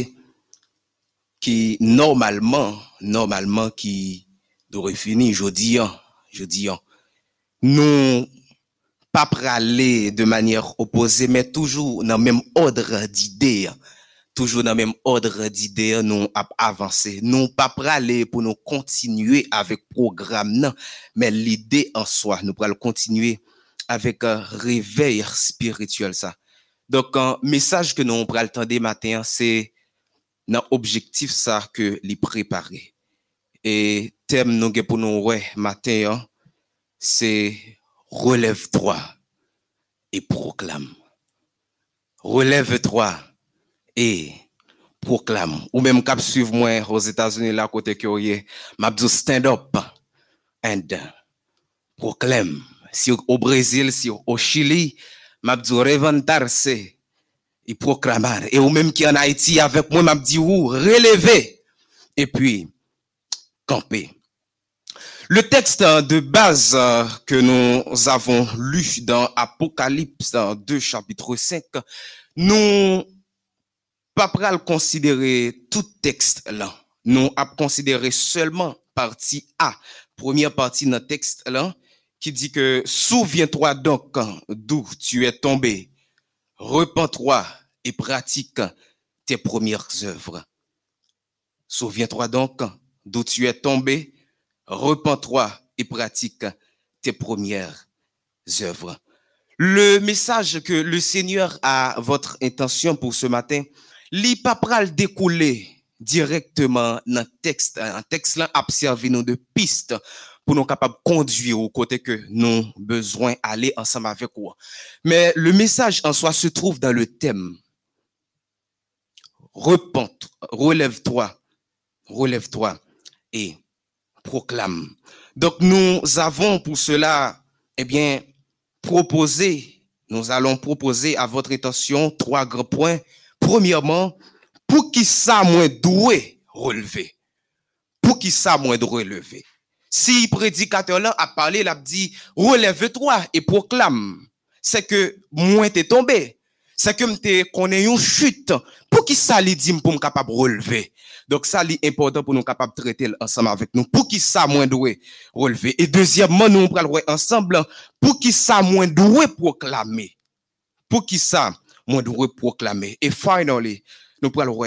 Speaker 6: ki normalman, normalman ki do refini jodi an, jodi an. Nou pa prale de manyer opose, men toujou nan menm odre d'ide an. Toujou nan menm odre d'ide an nou ap avanse. Nou pa prale pou nou kontinue avik program nan, men l'ide an soa nou pral kontinue avec un réveil spirituel, ça. Donc, un message que nous prenons le temps des matins, c'est dans objectif ça que les préparer. Et thème nous pour nous ouais, matin, hein, c'est relève-toi et proclame. Relève-toi et proclame. Ou même cap suivre moi aux États-Unis là côté que m'a stand up and proclame. Si au Brésil, si au Chili, m'a dit reventarse et proclamar. Et ou même qui en Haïti avec moi, m'a dit ou et puis camper. Le texte euh, de base euh, que nous avons lu dans Apocalypse dans 2 chapitre 5, nous pas pral considérer tout texte là. Nous a considéré seulement partie A, première partie dans texte là, qui dit que souviens-toi donc d'où tu es tombé, repens-toi et pratique tes premières œuvres. Souviens-toi donc d'où tu es tombé, repens-toi et pratique tes premières œuvres. Le message que le Seigneur a votre intention pour ce matin li pas pral découler directement dans le texte. Un texte là a servi nous de piste pour nous capables de conduire au côté que nous besoin aller ensemble avec vous. Mais le message en soi se trouve dans le thème. Repente, relève-toi, relève-toi et proclame. Donc nous avons pour cela, eh bien, proposé, nous allons proposer à votre attention trois grands points. Premièrement, pour qui ça moins doué relever? Pour qui ça moins de relever? Si prédicateur là a parlé, il a dit relève-toi et proclame. C'est que moins t'es tombé. C'est que m'te connais une chute. Pour qui ça lui dit pour me capable relever. Donc ça est important pour nous capable traiter ensemble avec nous. Pour qui ça moins doué relever. Et deuxièmement, nous allons prend ensemble pour qui ça moins doué proclamer. Pour qui ça moins doué proclamer. Et finally, nous prenons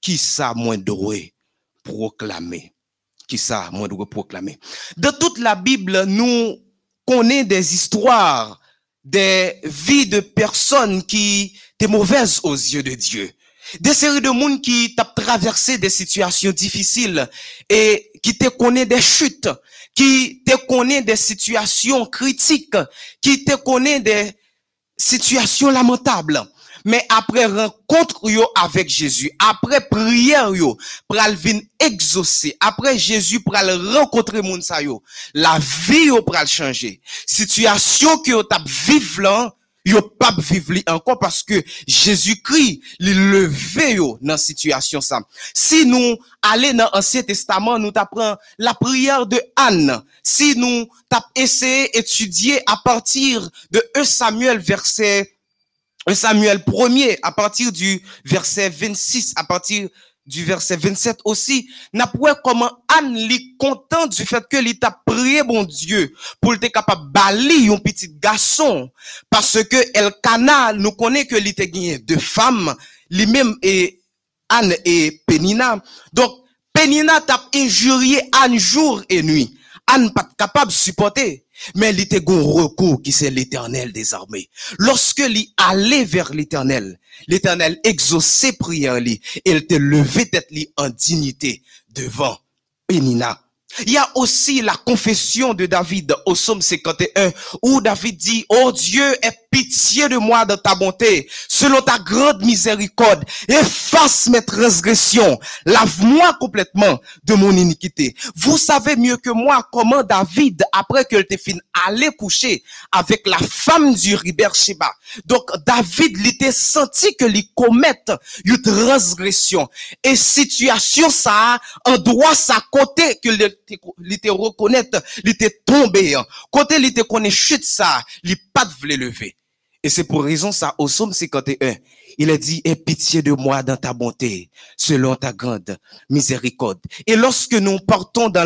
Speaker 6: qui ça moins doué proclamer. Ça moins doué proclamer. Dans toute la Bible, nous connaissons des histoires des vies de personnes qui étaient mauvaises aux yeux de Dieu. Des séries de monde qui t'a traversé des situations difficiles et qui te connaît des chutes, qui te connaît des situations critiques, qui te connaît des situations lamentables. Mais après rencontre yo avec Jésus, après prière yo, pral vin exaucer, après Jésus pral rencontrer moun sa yo, la vie yo pral changer. Situation que yo tap vive là, yo pas vivre li encore parce que Jésus-Christ li levé yo dans situation ça. Si nous aller dans l'Ancien Testament, nous t'apprend la prière de Anne. Si nous t'ap essayé étudier à partir de 1 Samuel verset 1 Samuel 1er, à partir du verset 26, à partir du verset 27 aussi, n'a pas comment Anne est content du fait que l'État t'a prié bon Dieu pour être capable de balayer un petit garçon parce que El Canal nous connaît que l'État gagné deux femmes, lui-même et Anne et Penina. Donc Penina t'a injurié Anne jour et nuit. Anne pas capable de supporter. Mais il était un recours qui c'est l'éternel des armées. Lorsque il allait vers l'éternel, l'éternel exauçait prière et il te levé tête en dignité devant Pénina. Il y a aussi la confession de David au psaume 51 où David dit, Oh Dieu, aie pitié de moi de ta bonté, selon ta grande miséricorde, efface mes transgressions, lave-moi complètement de mon iniquité. Vous savez mieux que moi comment David, après qu'il était fini, allait coucher avec la femme du Riber Sheba. Donc David, il était senti que lui commette une transgression. Et situation ça, en droit ça côté que il était reconnaître, il était tombé. Côté il était chute ça, il pas de lever. Et c'est pour raison ça, au psaume 51, il a dit, aie pitié de moi dans ta bonté, selon ta grande miséricorde. Et lorsque nous partons dans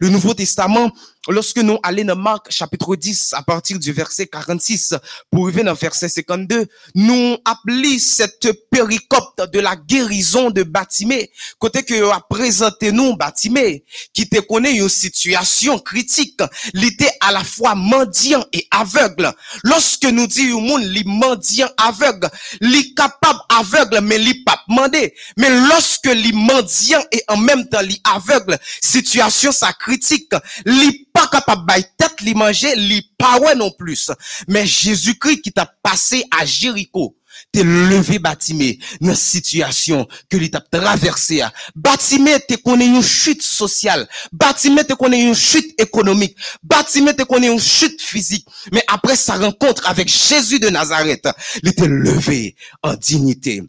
Speaker 6: le, Nouveau Testament, lorsque nous allons dans Marc chapitre 10 à partir du verset 46 pour arriver dans verset 52, nous appelons cette péricope de la guérison de Batimé, côté que a présenté nous Batimé, qui te connaît une situation critique, il était à la fois mendiant et aveugle. Lorsque nous disons li mendiant aveugle, li capable aveugle mais li pas mandé. Mais lorsque li mendiant et en même temps li aveugle, situation ça critique, li pas capable de tête li manger, li pas ouais non plus. Mais Jésus-Christ qui t'a passé à Jéricho, t'es levé Batimé dans situation que lui t'a traversé. Batimé te connaît une chute sociale. Batimé te connaît une chute économique. Batimé te connaît une chute physique. Mais après sa rencontre avec Jésus de Nazareth, il était levé en dignité.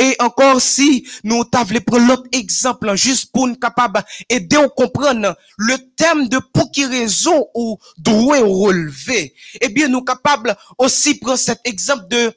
Speaker 6: Et encore si nous t'avons prendre l'autre exemple, hein, juste pour nous capable aider à comprendre le thème de pour qui raison ou doué relever. Eh bien, nous capables aussi prendre cet exemple de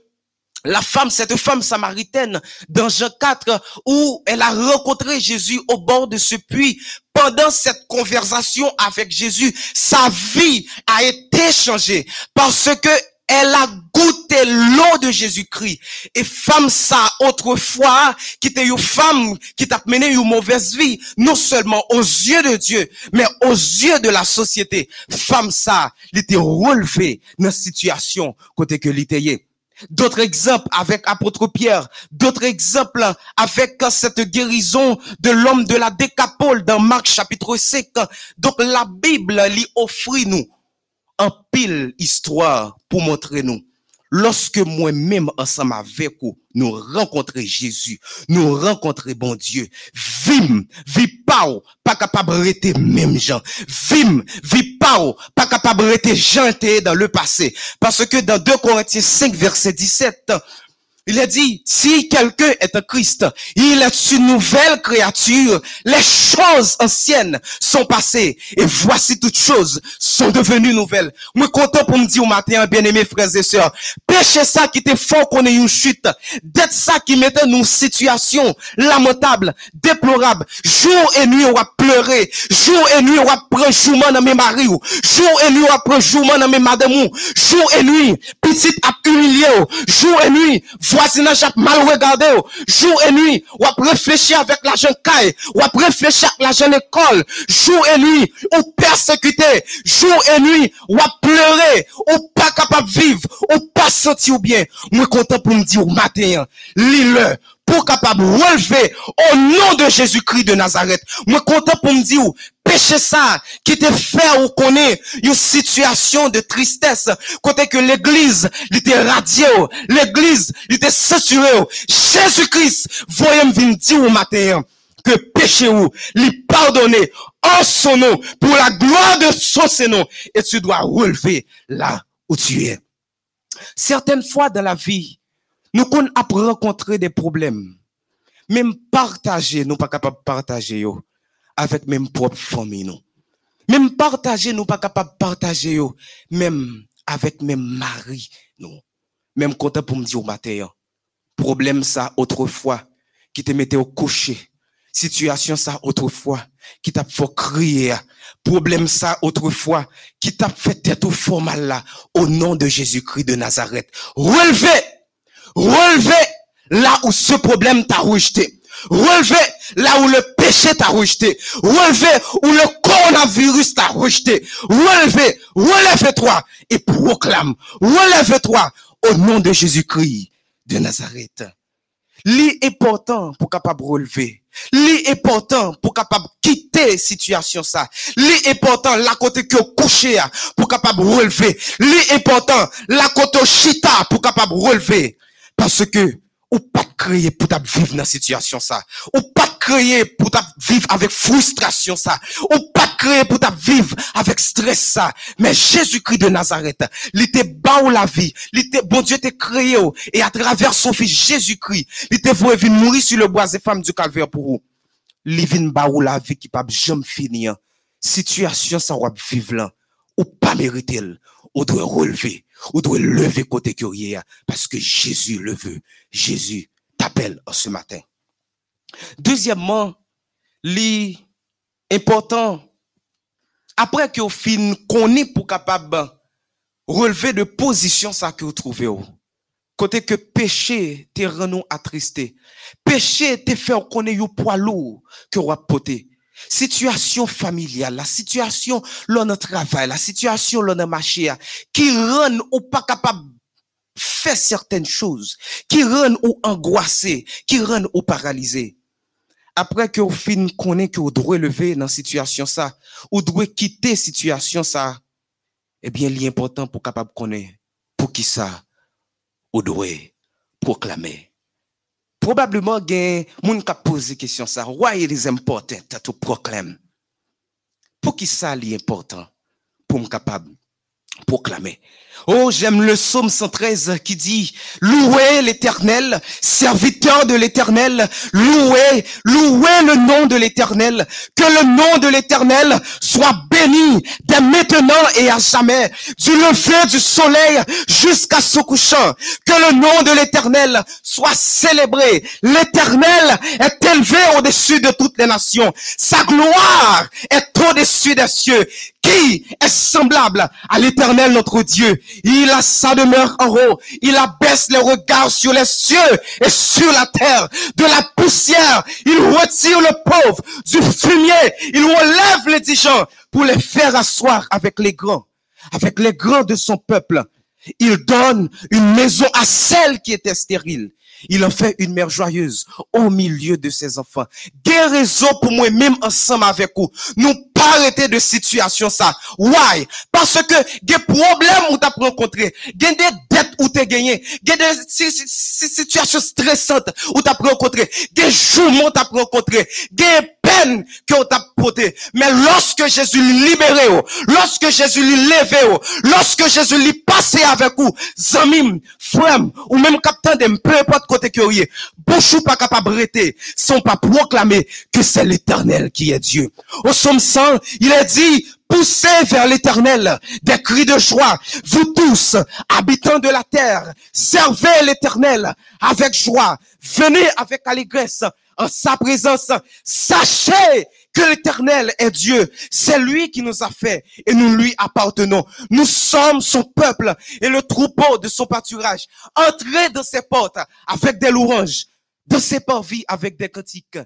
Speaker 6: la femme, cette femme samaritaine dans Jean 4, où elle a rencontré Jésus au bord de ce puits. Pendant cette conversation avec Jésus, sa vie a été changée parce que elle a goûté l'eau de Jésus-Christ. Et femme ça, autrefois, qui était une femme qui t'a mené une mauvaise vie, non seulement aux yeux de Dieu, mais aux yeux de la société. Femme ça, elle était relevée dans la situation côté que l'était. D'autres exemples avec apôtre Pierre, d'autres exemples avec cette guérison de l'homme de la décapole dans Marc chapitre 5. Donc la Bible lui offre nous en pile histoire pour montrer nous lorsque moi-même ensemble avec vous, nous rencontrons Jésus, nous rencontrons bon Dieu, vim, vi pas pas capable de rester même gens, vim, vi pas pas capable de rester janté dans le passé. Parce que dans 2 Corinthiens 5 verset 17, il a dit, si quelqu'un est un Christ, il est une nouvelle créature. Les choses anciennes sont passées et voici toutes choses sont devenues nouvelles. Moi, content pour me dire au matin, bien aimés frères et sœurs, péché ça qui était fort qu'on ait une chute, d'être ça qui mettait nous situation lamentable, déplorable. Jour et nuit, on va pleurer. Jour et nuit, on va prendre jour dans mes maris. Jour et nuit, on va prendre jour dans mes madames. Jour et nuit, petite a humilié. Jour et nuit, voisinage a mal regardé. Jour et nuit, on va réfléchir avec l'argent caille. On va réfléchir avec l'argent école. Jour et nuit, on persécuté. Jour et nuit, on va pleurer. On pas capable de vivre. On pas sentir bien. Moi, content pour me dire au matin, lis-le pour capable relever au nom de Jésus-Christ de Nazareth. Moi, content pour me dire, péché ça, qui te fait ou connaît une situation de tristesse, côté que l'église, était radié, l'église, était censuré. Jésus-Christ, voyez me venir dire au matin, que péché ou, lui pardonner en son nom, pour la gloire de son nom, et tu dois relever là où tu es. Certaines fois dans la vie, nous qu'on a rencontré des problèmes. Même partager, nous pas capable de partager avec même propre famille nous. Même partager, nous pas capable de partager même avec même mari nous. Même content pour me dire au matin, problème ça autrefois qui te mettait au coucher. Situation ça autrefois qui t'a fait crier. Problème ça autrefois qui t'a fait tête au fort mal là au nom de Jésus-Christ de Nazareth. Relevez Relevez là où ce problème t'a rejeté. Relevez là où le péché t'a rejeté. Relevez où le coronavirus t'a rejeté. Relevez, relève-toi et proclame. Relève-toi au nom de Jésus-Christ de Nazareth. Li important pour capable relever. Li important pour capable quitter situation ça. Li important la côté que couché pour capable relever. Li important la côté chita pour capable relever. Parce que, ou pas créer pour ta vivre dans situation ça. Ou pas créer pour ta vivre avec frustration ça. Ou pas créer pour ta vivre avec stress ça. Mais Jésus-Christ de Nazareth, il était bas la vie. Il bon Dieu t'a créé, et à travers son fils Jésus-Christ, il était voué venir mourir sur le bois des femmes du calvaire pour vous. Il vient bas la vie qui pas jamais finir. Situation ça va vivre là. Ou pas mériter, ou doit relever ou doit lever côté curieux parce que Jésus le veut. Jésus t'appelle ce matin. Deuxièmement, l'important, après que vous fin pour capable relever de position ça que vous trouvez. Côté que péché te rend attristé. Péché te fait connaître un poids lourd que vous porté situation familiale, la situation là notre travail, la situation là dans marché, qui rend ou pas capable faire certaines choses, qui rend ou angoissé, qui rend ou paralysé. Après que vous fin connaît que vous devez lever dans situation ça, ou devez quitter situation ça, eh bien, l'important pour capable connaître pour qui ça, ou devez proclamer probablement gen moun ka pose question ça. Why it is important to proclaim? Pour qui ça est important? Pour me capable proclamer Oh, j'aime le psaume 113 qui dit, louez l'éternel, serviteur de l'éternel, louez, louez le nom de l'éternel, que le nom de l'éternel soit béni dès maintenant et à jamais, du lever du soleil jusqu'à ce couchant, que le nom de l'éternel soit célébré. L'éternel est élevé au-dessus de toutes les nations. Sa gloire est au-dessus des cieux. Qui est semblable à l'éternel notre Dieu? Il a sa demeure en haut. Il abaisse les regards sur les cieux et sur la terre. De la poussière, il retire le pauvre. Du fumier, il relève les indigents pour les faire asseoir avec les grands, avec les grands de son peuple. Il donne une maison à celle qui était stérile. Il en fait une mère joyeuse au milieu de ses enfants. Guérison pour moi-même ensemble avec vous. Nous pas arrêter de situation ça. Why? Parce que des problèmes où t'as rencontré, des dettes où t'as gagné, des si- si- si- situations stressantes où t'as rencontré, des jours où t'as rencontré, des que. Mais lorsque Jésus libéré, lorsque Jésus lui levé, lorsque Jésus lui passé avec vous, zamim, frère, ou même capitaine de peu importe côté que vous y est, bouche ou pas capable sans pas proclamer que c'est l'éternel qui est Dieu. Au psaume 100, il est dit, poussez vers l'éternel des cris de joie. Vous tous, habitants de la terre, servez l'éternel avec joie. Venez avec allégresse en sa présence. Sachez que l'éternel est Dieu. C'est lui qui nous a fait et nous lui appartenons. Nous sommes son peuple et le troupeau de son pâturage. Entrez dans ses portes avec des louanges, dans ses parvis avec des cantiques.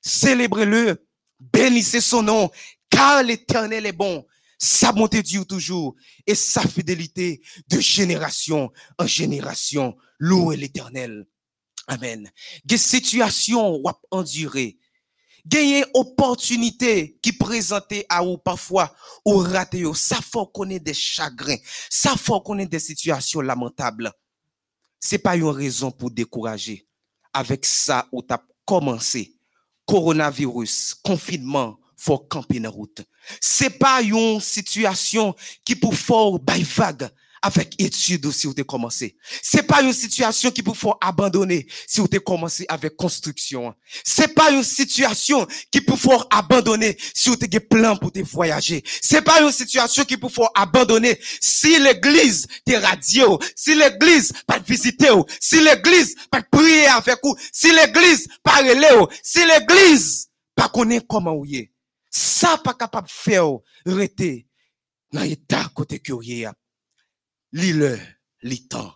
Speaker 6: Célébrez-le, bénissez son nom, car l'éternel est bon. Sa bonté dure toujours et sa fidélité de génération en génération. Louez l'éternel. Amen. Des situations ou endurer. Gagner opportunité qui présentait à ou parfois ou raté. Ça faut connaître des chagrins. Ça faut connaître des situations lamentables. C'est pas une raison pour décourager. Avec ça, où t'as commencé. Coronavirus, confinement, faut camper la route. C'est pas une situation qui pour faire by vague avec étude si vous avez commencé. C'est pas une situation qui pour faire abandonner si vous avez commencé avec construction. C'est pas une situation qui pour faire abandonner si vous avez plan pour te voyager. C'est pas une situation qui pour faire abandonner si l'église te radio, si l'église pas te visiter, si l'église pas prier avec vous, si l'église pas relais, ou, si l'église pas connaît comment vous est. Ça pas capable de faire rester dans l'état côté que lis temps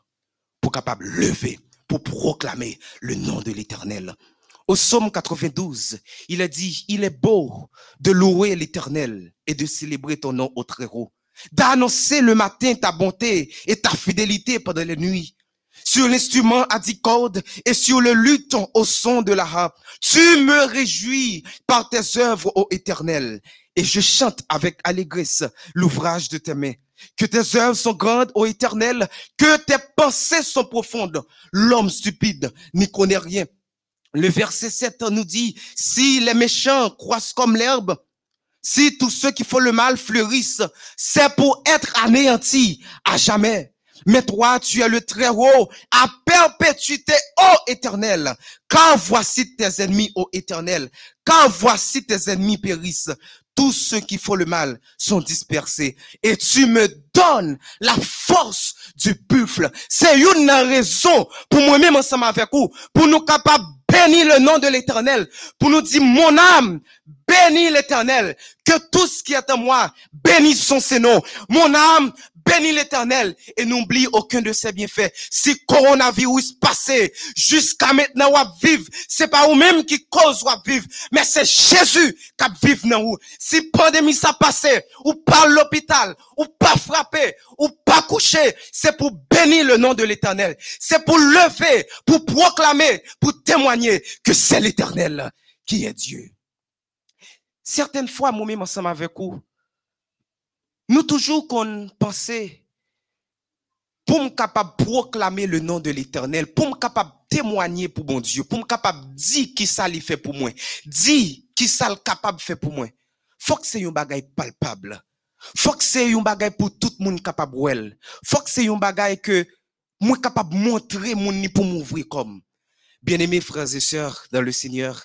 Speaker 6: pour capable lever, pour proclamer le nom de l'éternel. Au psaume 92, il a dit, il est beau de louer l'éternel et de célébrer ton nom au haut, d'annoncer le matin ta bonté et ta fidélité pendant les nuits. Sur l'instrument à dix cordes et sur le luth au son de la harpe. Tu me réjouis par tes œuvres, ô éternel, et je chante avec allégresse l'ouvrage de tes mains. Que tes œuvres sont grandes, ô éternel, que tes pensées sont profondes. L'homme stupide n'y connaît rien. Le verset 7 nous dit, si les méchants croissent comme l'herbe, si tous ceux qui font le mal fleurissent, c'est pour être anéantis à jamais. Mais toi, tu es le très haut, à perpétuité, ô éternel. Car voici tes ennemis, ô éternel. Car voici tes ennemis périssent. Tous ceux qui font le mal sont dispersés. Et tu me donnes la force du buffle. C'est une raison pour moi-même ensemble avec vous, pour nous capables bénir le nom de l'éternel, pour nous dire, mon âme, bénis l'éternel, que tout ce qui est en moi, bénisse son Seigneur. Mon âme, bénis l'éternel et n'oublie aucun de ses bienfaits. Si coronavirus passé jusqu'à maintenant ou vivre, c'est pas vous-même qui cause ou vivre, mais c'est Jésus qui vivre dans vous. Si pandémie ça passé, ou pas l'hôpital, ou pas frappé, ou pas couché, c'est pour bénir le nom de l'éternel. C'est pour lever, pour proclamer, pour témoigner que c'est l'éternel qui est Dieu. Certaines fois, moi-même ensemble avec vous, nous toujours qu'on pensait pour me capable proclamer le nom de l'éternel, pour me capable témoigner pour mon Dieu, pour me capable dire qui ça lui fait pour moi, dire qui ça le capable fait pour moi. Faut que c'est un bagage palpable. Faut que c'est un bagage pour tout le monde capable well. Faut que c'est un bagage que moi capable montrer mon ni pour m'ouvrir comme. Bien-aimés frères et sœurs dans le Seigneur,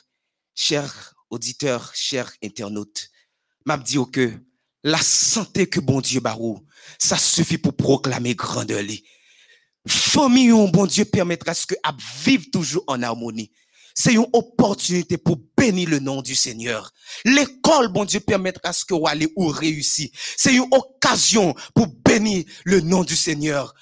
Speaker 6: chers auditeurs, chers internautes, m'a dit que la santé que bon Dieu barou, ça suffit pour proclamer grandeur. Famille, bon Dieu permettra ce que à vivre toujours en harmonie. C'est une opportunité pour bénir le nom du Seigneur. L'école, bon Dieu, permettra ce que vous allez ou réussir. C'est une occasion pour bénir le nom du Seigneur.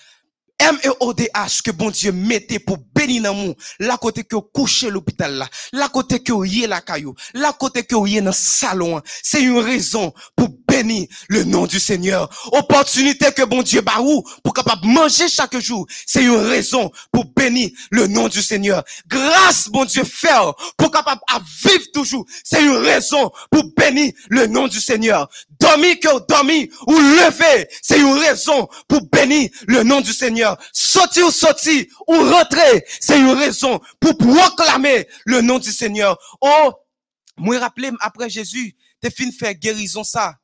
Speaker 6: M-E-O-D-H que bon Dieu mettait pour bénir dans monde, la côté que vous couchez l'hôpital là, la côté que y la caillou, la côté que y dans salon, c'est une raison pour bénir le nom du Seigneur. Opportunité que bon Dieu baou pour capable manger chaque jour. C'est une raison pour bénir le nom du Seigneur. Grâce, bon Dieu, faire pour capable à vivre toujours. C'est une raison pour bénir le nom du Seigneur. Dormir que dormir ou lever, c'est une raison pour bénir le nom du Seigneur. Sortir ou sortir ou rentrer, c'est une raison pour proclamer le nom du Seigneur. Oh, moi rappelez après Jésus, t'es fin faire guérison ça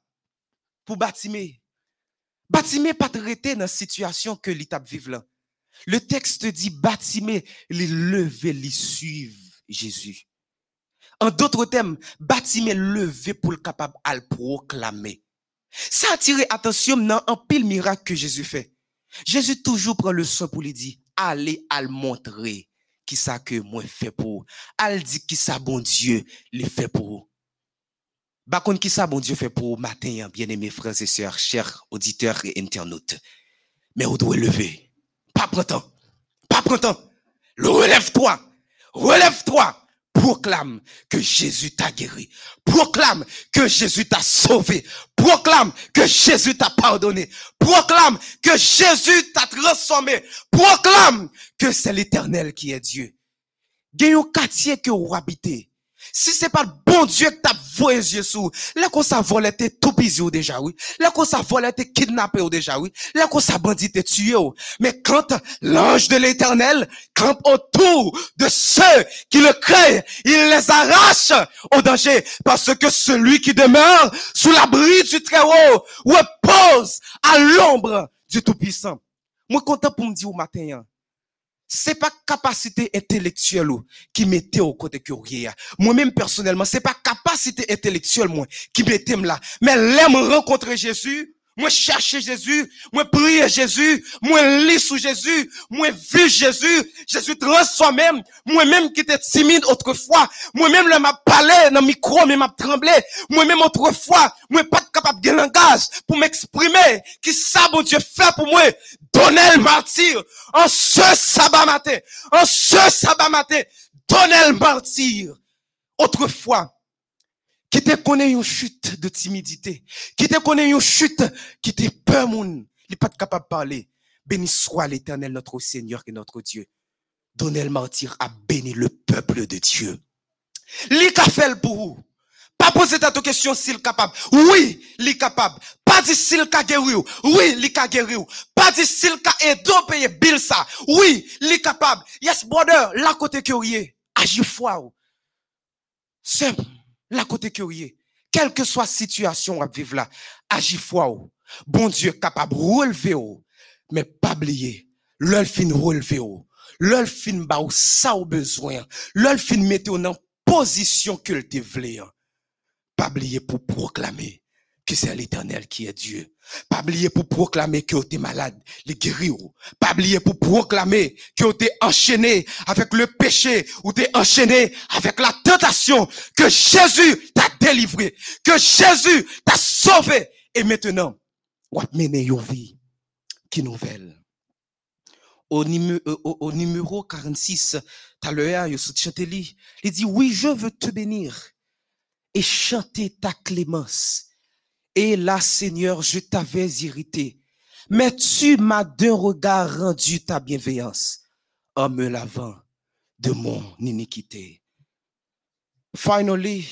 Speaker 6: pour Batimé. Batimé pas traité dans la situation que l'étape vive là. Le texte dit Batimé, les lever, les suivre Jésus. En d'autres termes, Batimé levé pour le capable à le proclamer. Ça attire attention dans un pile miracle que Jésus fait. Jésus toujours prend le son pour lui dire, allez à montrer qui ça que moi fait pour. Al dit qui ça bon Dieu le fait pour. Bah qui ça bon Dieu fait pour matin, bien aimés frères et sœurs, chers auditeurs et internautes. Mais on doit lever. Pas printemps. Pas printemps. Relève-toi. Relève-toi. Proclame que Jésus t'a guéri. Proclame que Jésus t'a sauvé. Proclame que Jésus t'a pardonné. Proclame que Jésus t'a transformé. Proclame que c'est l'éternel qui est Dieu. Gagne un quartier que vous habitez. Si c'est pas bon Dieu que t'as voyé yeux sous, là qu'on ça t'es tout pisé ou déjà, oui. Là qu'on ça volé t'es kidnappé ou déjà, oui. Là qu'on ça bandit t'es tué ou. Mais quand l'ange de l'éternel campe autour de ceux qui le créent, il les arrache au danger. Parce que celui qui demeure sous l'abri du Très-Haut repose à l'ombre du Tout-Puissant. Moi, content pour me dire au matin, hein, c'est pas capacité intellectuelle qui mettait au côté curieux. Moi-même, personnellement, c'est pas capacité intellectuelle, moi, qui mettait là. Mais l'aime rencontrer Jésus, moi chercher Jésus, moi prier Jésus, moi lire sous Jésus, moi vivre Jésus, Jésus transforme même, moi-même qui était timide autrefois, moi-même là m'a parlé dans le micro, mais m'a tremblé, moi-même autrefois, moi pas capable de langage pour m'exprimer, qui ça bon Dieu fait pour moi, donner le martyr, en ce sabbat matin, en ce sabbat matin, donner le martyr, autrefois, qui te connaît une chute de timidité, qui te connaît une chute, qui te peur moun, il pas capable de parler. Béni soit l'éternel notre Seigneur et notre Dieu. Donnez le martyr à bénir le peuple de Dieu. Li. Pas poser ta question s'il est capable. Oui, il est capable. Pas dire s'il ka guéri ou. Oui, il ka guéri ou. Pas dire s'il ka aidé payer bill. Oui, il est capable. Yes, brother, la côté vous agis foi ou. Simple la côté que quelle que soit la situation à vivre là, agis foi. Bon Dieu capable relever ou, mais pas oublier, l'œil fin relever ou, l'œil ba ou ça ou besoin, l'œil fin mettre en position que te voulait. Pas oublier pour proclamer que c'est l'éternel qui est Dieu. Pas oublier pour proclamer que tu es malade, les guérir. Pas oublier pour proclamer que tu es enchaîné avec le péché ou tu enchaîné avec la tentation, que Jésus t'a délivré, que Jésus t'a sauvé. Et maintenant, on va mener une vie qui nouvelle. Au numéro, au, au numéro 46, t'as l'heure, il dit, oui, je veux te bénir et chanter ta clémence et là, Seigneur, je t'avais irrité. Mais tu m'as d'un regard rendu ta bienveillance en me lavant de mon iniquité. Finally,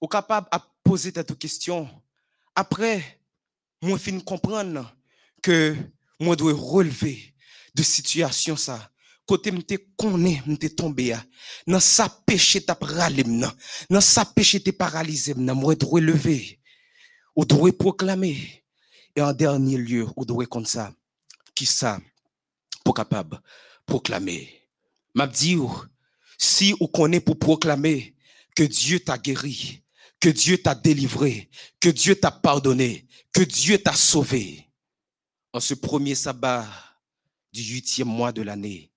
Speaker 6: au capable à poser cette question. Après, moi fin comprendre que moi dois relever de situation ça. Côté m'te connaît, m'te tombé Dans sa péché t'a râlé Dans sa péché t'es paralysé Moi dois relever ou doit proclamer. Et en dernier lieu, ou doit comme ça, qui ça, pour capable proclamer. M'a dit, si vous connaissez pour proclamer que Dieu t'a guéri, que Dieu t'a délivré, que Dieu t'a pardonné, que Dieu t'a sauvé, en ce premier sabbat du huitième mois de l'année,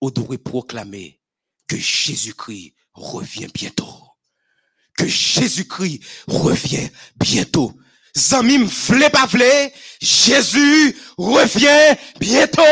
Speaker 6: vous devrez proclamer que Jésus-Christ revient bientôt que Jésus-Christ revient bientôt. Zamim, vle pas vle, Jésus revient bientôt.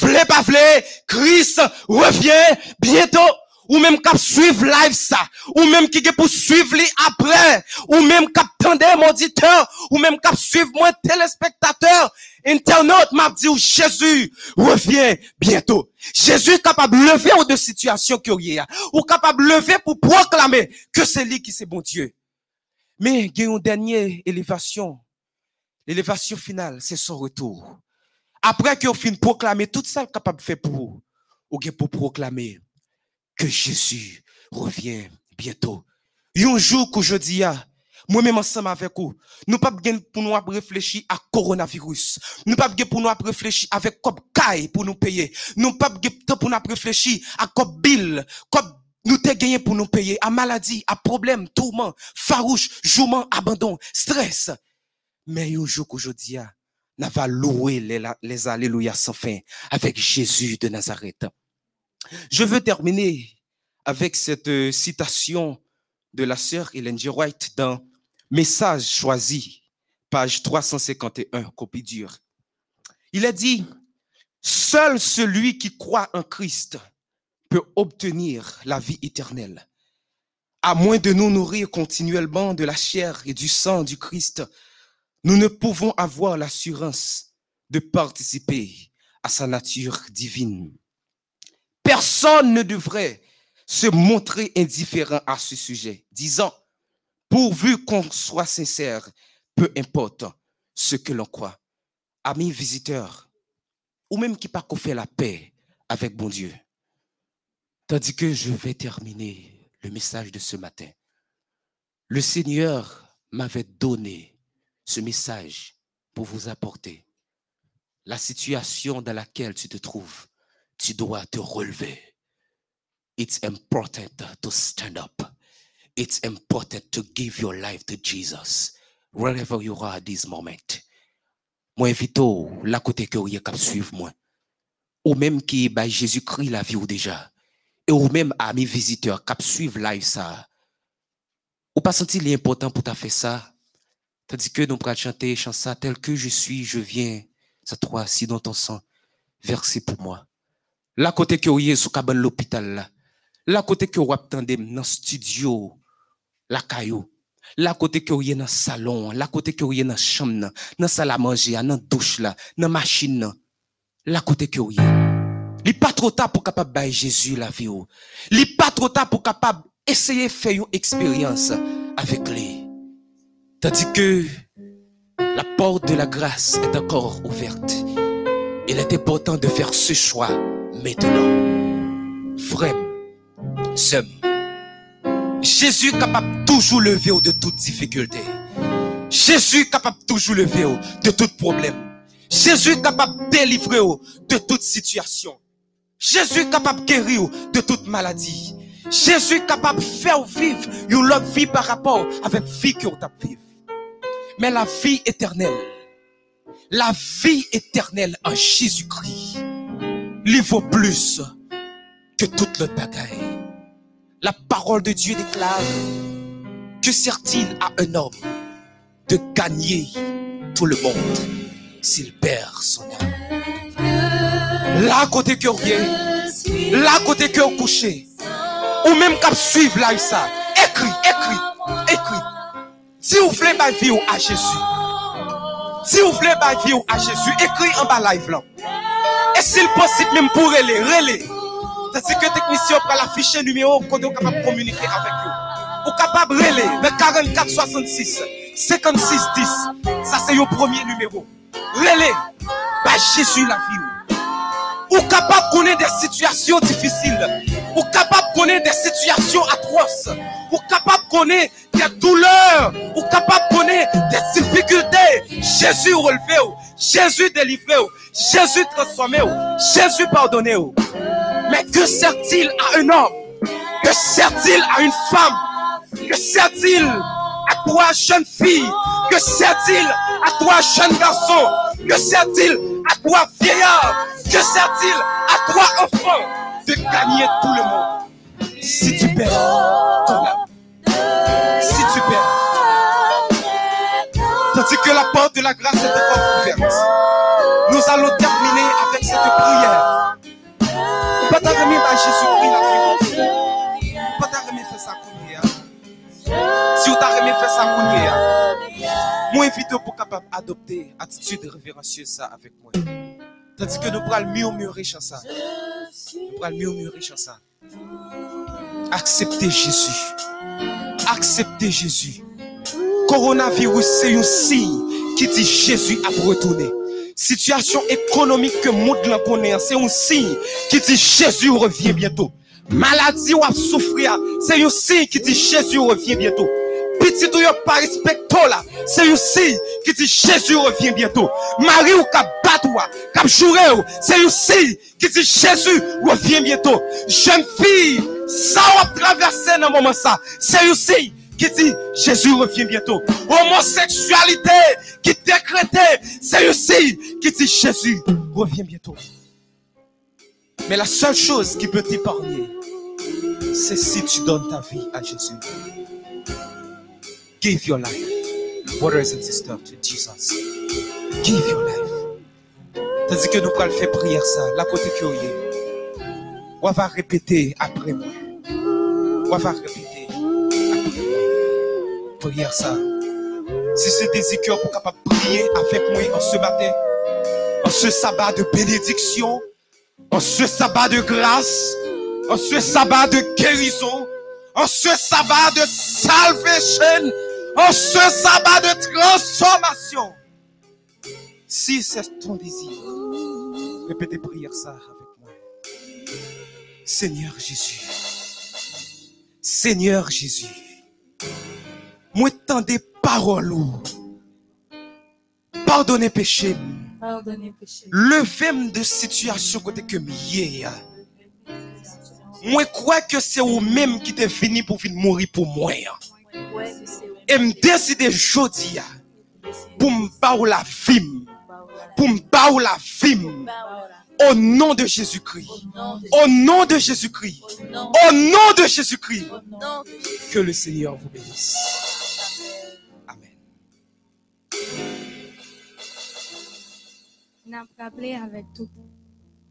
Speaker 6: Vle pas vle, Christ revient bientôt. Ou même cap suivre live ça, ou même qui pour suivre les après, ou même cap tendre mon auditeur, ou même cap suivre moi téléspectateur, internaute m'a dit Jésus revient bientôt. Jésus est capable de lever aux deux situations qu'il y ou capable de lever pour proclamer que c'est lui qui c'est bon Dieu. Mais il y a une dernière élévation. L'élévation finale, c'est son retour. Après qu'on fin proclamer tout ça capable de faire pour vous, ou pour proclamer que Jésus revient bientôt. Un jour qu'aujourd'hui, moi-même ensemble avec vous, nous pas besoin pour nous réfléchir à coronavirus. Nous pas besoin pour nous réfléchir avec comme caille pour nous payer. Nous pas besoin pour nous réfléchir à comme bill, comme nous te gagné pour nous payer à maladie, à problème, tourment, farouche, jouement, abandon, stress. Mais un jour qu'aujourd'hui, nous va louer les alléluia sans fin avec Jésus de Nazareth. Je veux terminer avec cette euh, citation de la sœur Hélène G. White dans Message choisi, page 351, copie dure. Il a dit, seul celui qui croit en Christ peut obtenir la vie éternelle. À moins de nous nourrir continuellement de la chair et du sang du Christ, nous ne pouvons avoir l'assurance de participer à sa nature divine. Personne ne devrait se montrer indifférent à ce sujet, disant, pourvu qu'on soit sincère, peu importe ce que l'on croit. Amis visiteurs, ou même qui qu'on fait la paix avec bon Dieu. Tandis que je vais terminer le message de ce matin. Le Seigneur m'avait donné ce message pour vous apporter la situation dans laquelle tu te trouves tu dois te relever. It's important to stand up. It's important to give your life to Jesus wherever you are at this moment. Moi, invite la côté que vous cap suivre moi. Ou même qui bah, Jésus-Christ la vie ou déjà. Et ou même amis visiteurs cap suivre live ça. Ou pas senti l'important pour ta faire ça. Tandis que nous pourrons chanter chanson tel que je suis, je viens. Ça toi, si dans ton sang, versé pour moi. La côté que vous êtes sous l'hôpital. La côté que vous attendez dans studio, la caillou. La côté que vous êtes dans salon, la côté que vous dans chambre, dans salle à manger, dans douche là, dans machine. La côté que vous êtes. Il pas trop tard pour capable bailler Jésus la vie. Il pas trop tard pour capable essayer de faire une expérience avec lui. Tandis que la porte de la grâce est encore ouverte. Il est important de faire ce choix maintenant. Frère, sœur, Jésus est capable toujours lever de toute difficulté. Jésus est capable toujours lever de tout problème. Jésus est capable de délivrer de toute situation. Jésus est capable de guérir de toute maladie. Jésus est capable de faire vivre une autre vie par rapport avec la vie que vous vivre. Mais la vie éternelle, la vie éternelle en Jésus-Christ, il vaut plus que toute le bagaille. La parole de Dieu déclare que sert-il à un homme de gagner tout le monde s'il perd son âme? Là, côté que vous là, côté que couchez, ou même qu'à suivre là, ça, écrit, écrit, écrit. Si vous voulez ma vie à Jésus, si vous voulez ma vie à Jésus, écrit en bas live là. Et s'il possible, même pour relais, relais. C'est que technicien pour l'afficher numéro qu'on capable de communiquer avec eux. Ou capable de le 44 66 56 10. Ça, c'est le premier numéro. Relais, bah, Jésus la vie. Capable de connaître des situations difficiles. Ou capable de connaître des situations atroces. Ou capable de connaître des douleurs. Ou capable de connaître des difficultés. Jésus relevé. Jésus délivré. Jésus transformé, Jésus pardonné. Mais que sert-il à un homme? Que sert-il à une femme? Que sert-il à toi, jeune fille Que sert-il à toi, jeune garçon Que sert-il à toi, vieillard Que sert-il à toi, enfant De gagner tout le monde. Si tu perds ton âme dit que la porte de la grâce est encore ouverte. Nous allons terminer avec cette prière. Pas ta remettre à Jésus-Christ la triomphe. Pas ta faire ça Si vous t'a remis faire ça qu'on moi invite pour capable adopter attitude révérencieuse ça avec moi. Tandis que nous prenons murmurer sur ça. Nous prenons murmurer sur ça. Acceptez Jésus. Acceptez Jésus. Coronavirus, c'est un signe qui dit Jésus a retourné. Situation économique que le monde connaît, c'est un signe qui dit Jésus revient bientôt. Maladie ou à souffrir, c'est un signe qui dit Jésus revient bientôt. Petit ou pas respecto là, c'est un signe qui dit Jésus revient bientôt. Marie ou kap joué ou, c'est un signe qui dit Jésus revient bientôt. Jeune fille, ça ou traverser dans moment ça, c'est un signe qui dit Jésus revient bientôt. Homosexualité qui décrétait, c'est signe qui dit Jésus revient bientôt. Mais la seule chose qui peut t'épargner, c'est si tu donnes ta vie à Jésus. Give your life, brothers and sisters, to Jesus. Give your life. Tandis que nous allons faire prière ça, la côté êtes. On va répéter après moi. On va répéter. Prière ça. Si c'est des cœurs pour capable prier avec moi en ce matin, en ce sabbat de bénédiction, en ce sabbat de grâce, en ce sabbat de guérison, en ce sabbat de salvation, en ce sabbat de transformation. Si c'est ton désir, répétez prière ça avec moi. Seigneur Jésus, Seigneur Jésus, moi des paroles, pardonnez péché,
Speaker 4: Pardonnez péché.
Speaker 6: levez-moi de situation côté que mieux. Moi crois que c'est vous-même qui t'es venu pour venir mourir pour moi. Et me décider aujourd'hui pour me battre la vie. Pour me battre la vie. Au nom de Jésus-Christ. Au nom de Jésus-Christ. Au nom de Jésus-Christ. Que le Seigneur vous bénisse.
Speaker 5: N'a rappelé avec tout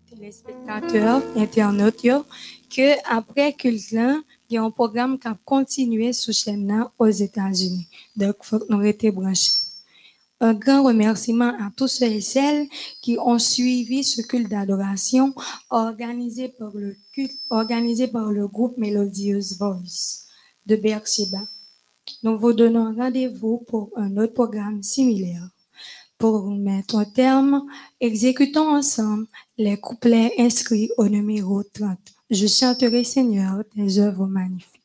Speaker 5: téléspectateurs, internautes, yo, que après culte là, il y a un programme qui a continué sous chaîne aux États-Unis. Donc, faut que nous restions branchés. Un grand remerciement à tous ceux et celles qui ont suivi ce culte d'adoration organisé par le culte, organisé par le groupe Melodious Voice de Beersheba. Nous vous donnons rendez-vous pour un autre programme similaire. Pour mettre un terme, exécutons ensemble les couplets inscrits au numéro 30. Je chanterai, Seigneur, tes œuvres magnifiques.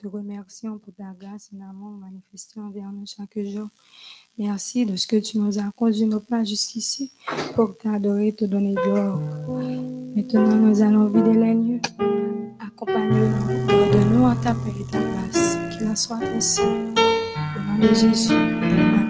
Speaker 5: Te remercions pour ta grâce et l'amour manifesté envers nous chaque jour. Merci de ce que tu nous as conduit nos pas jusqu'ici pour t'adorer et te donner gloire. Maintenant, nous allons vider les lieux. Accompagne-nous, donne-nous en ta paix et ta grâce. Qu'il en soit ainsi. Au nom de Jésus.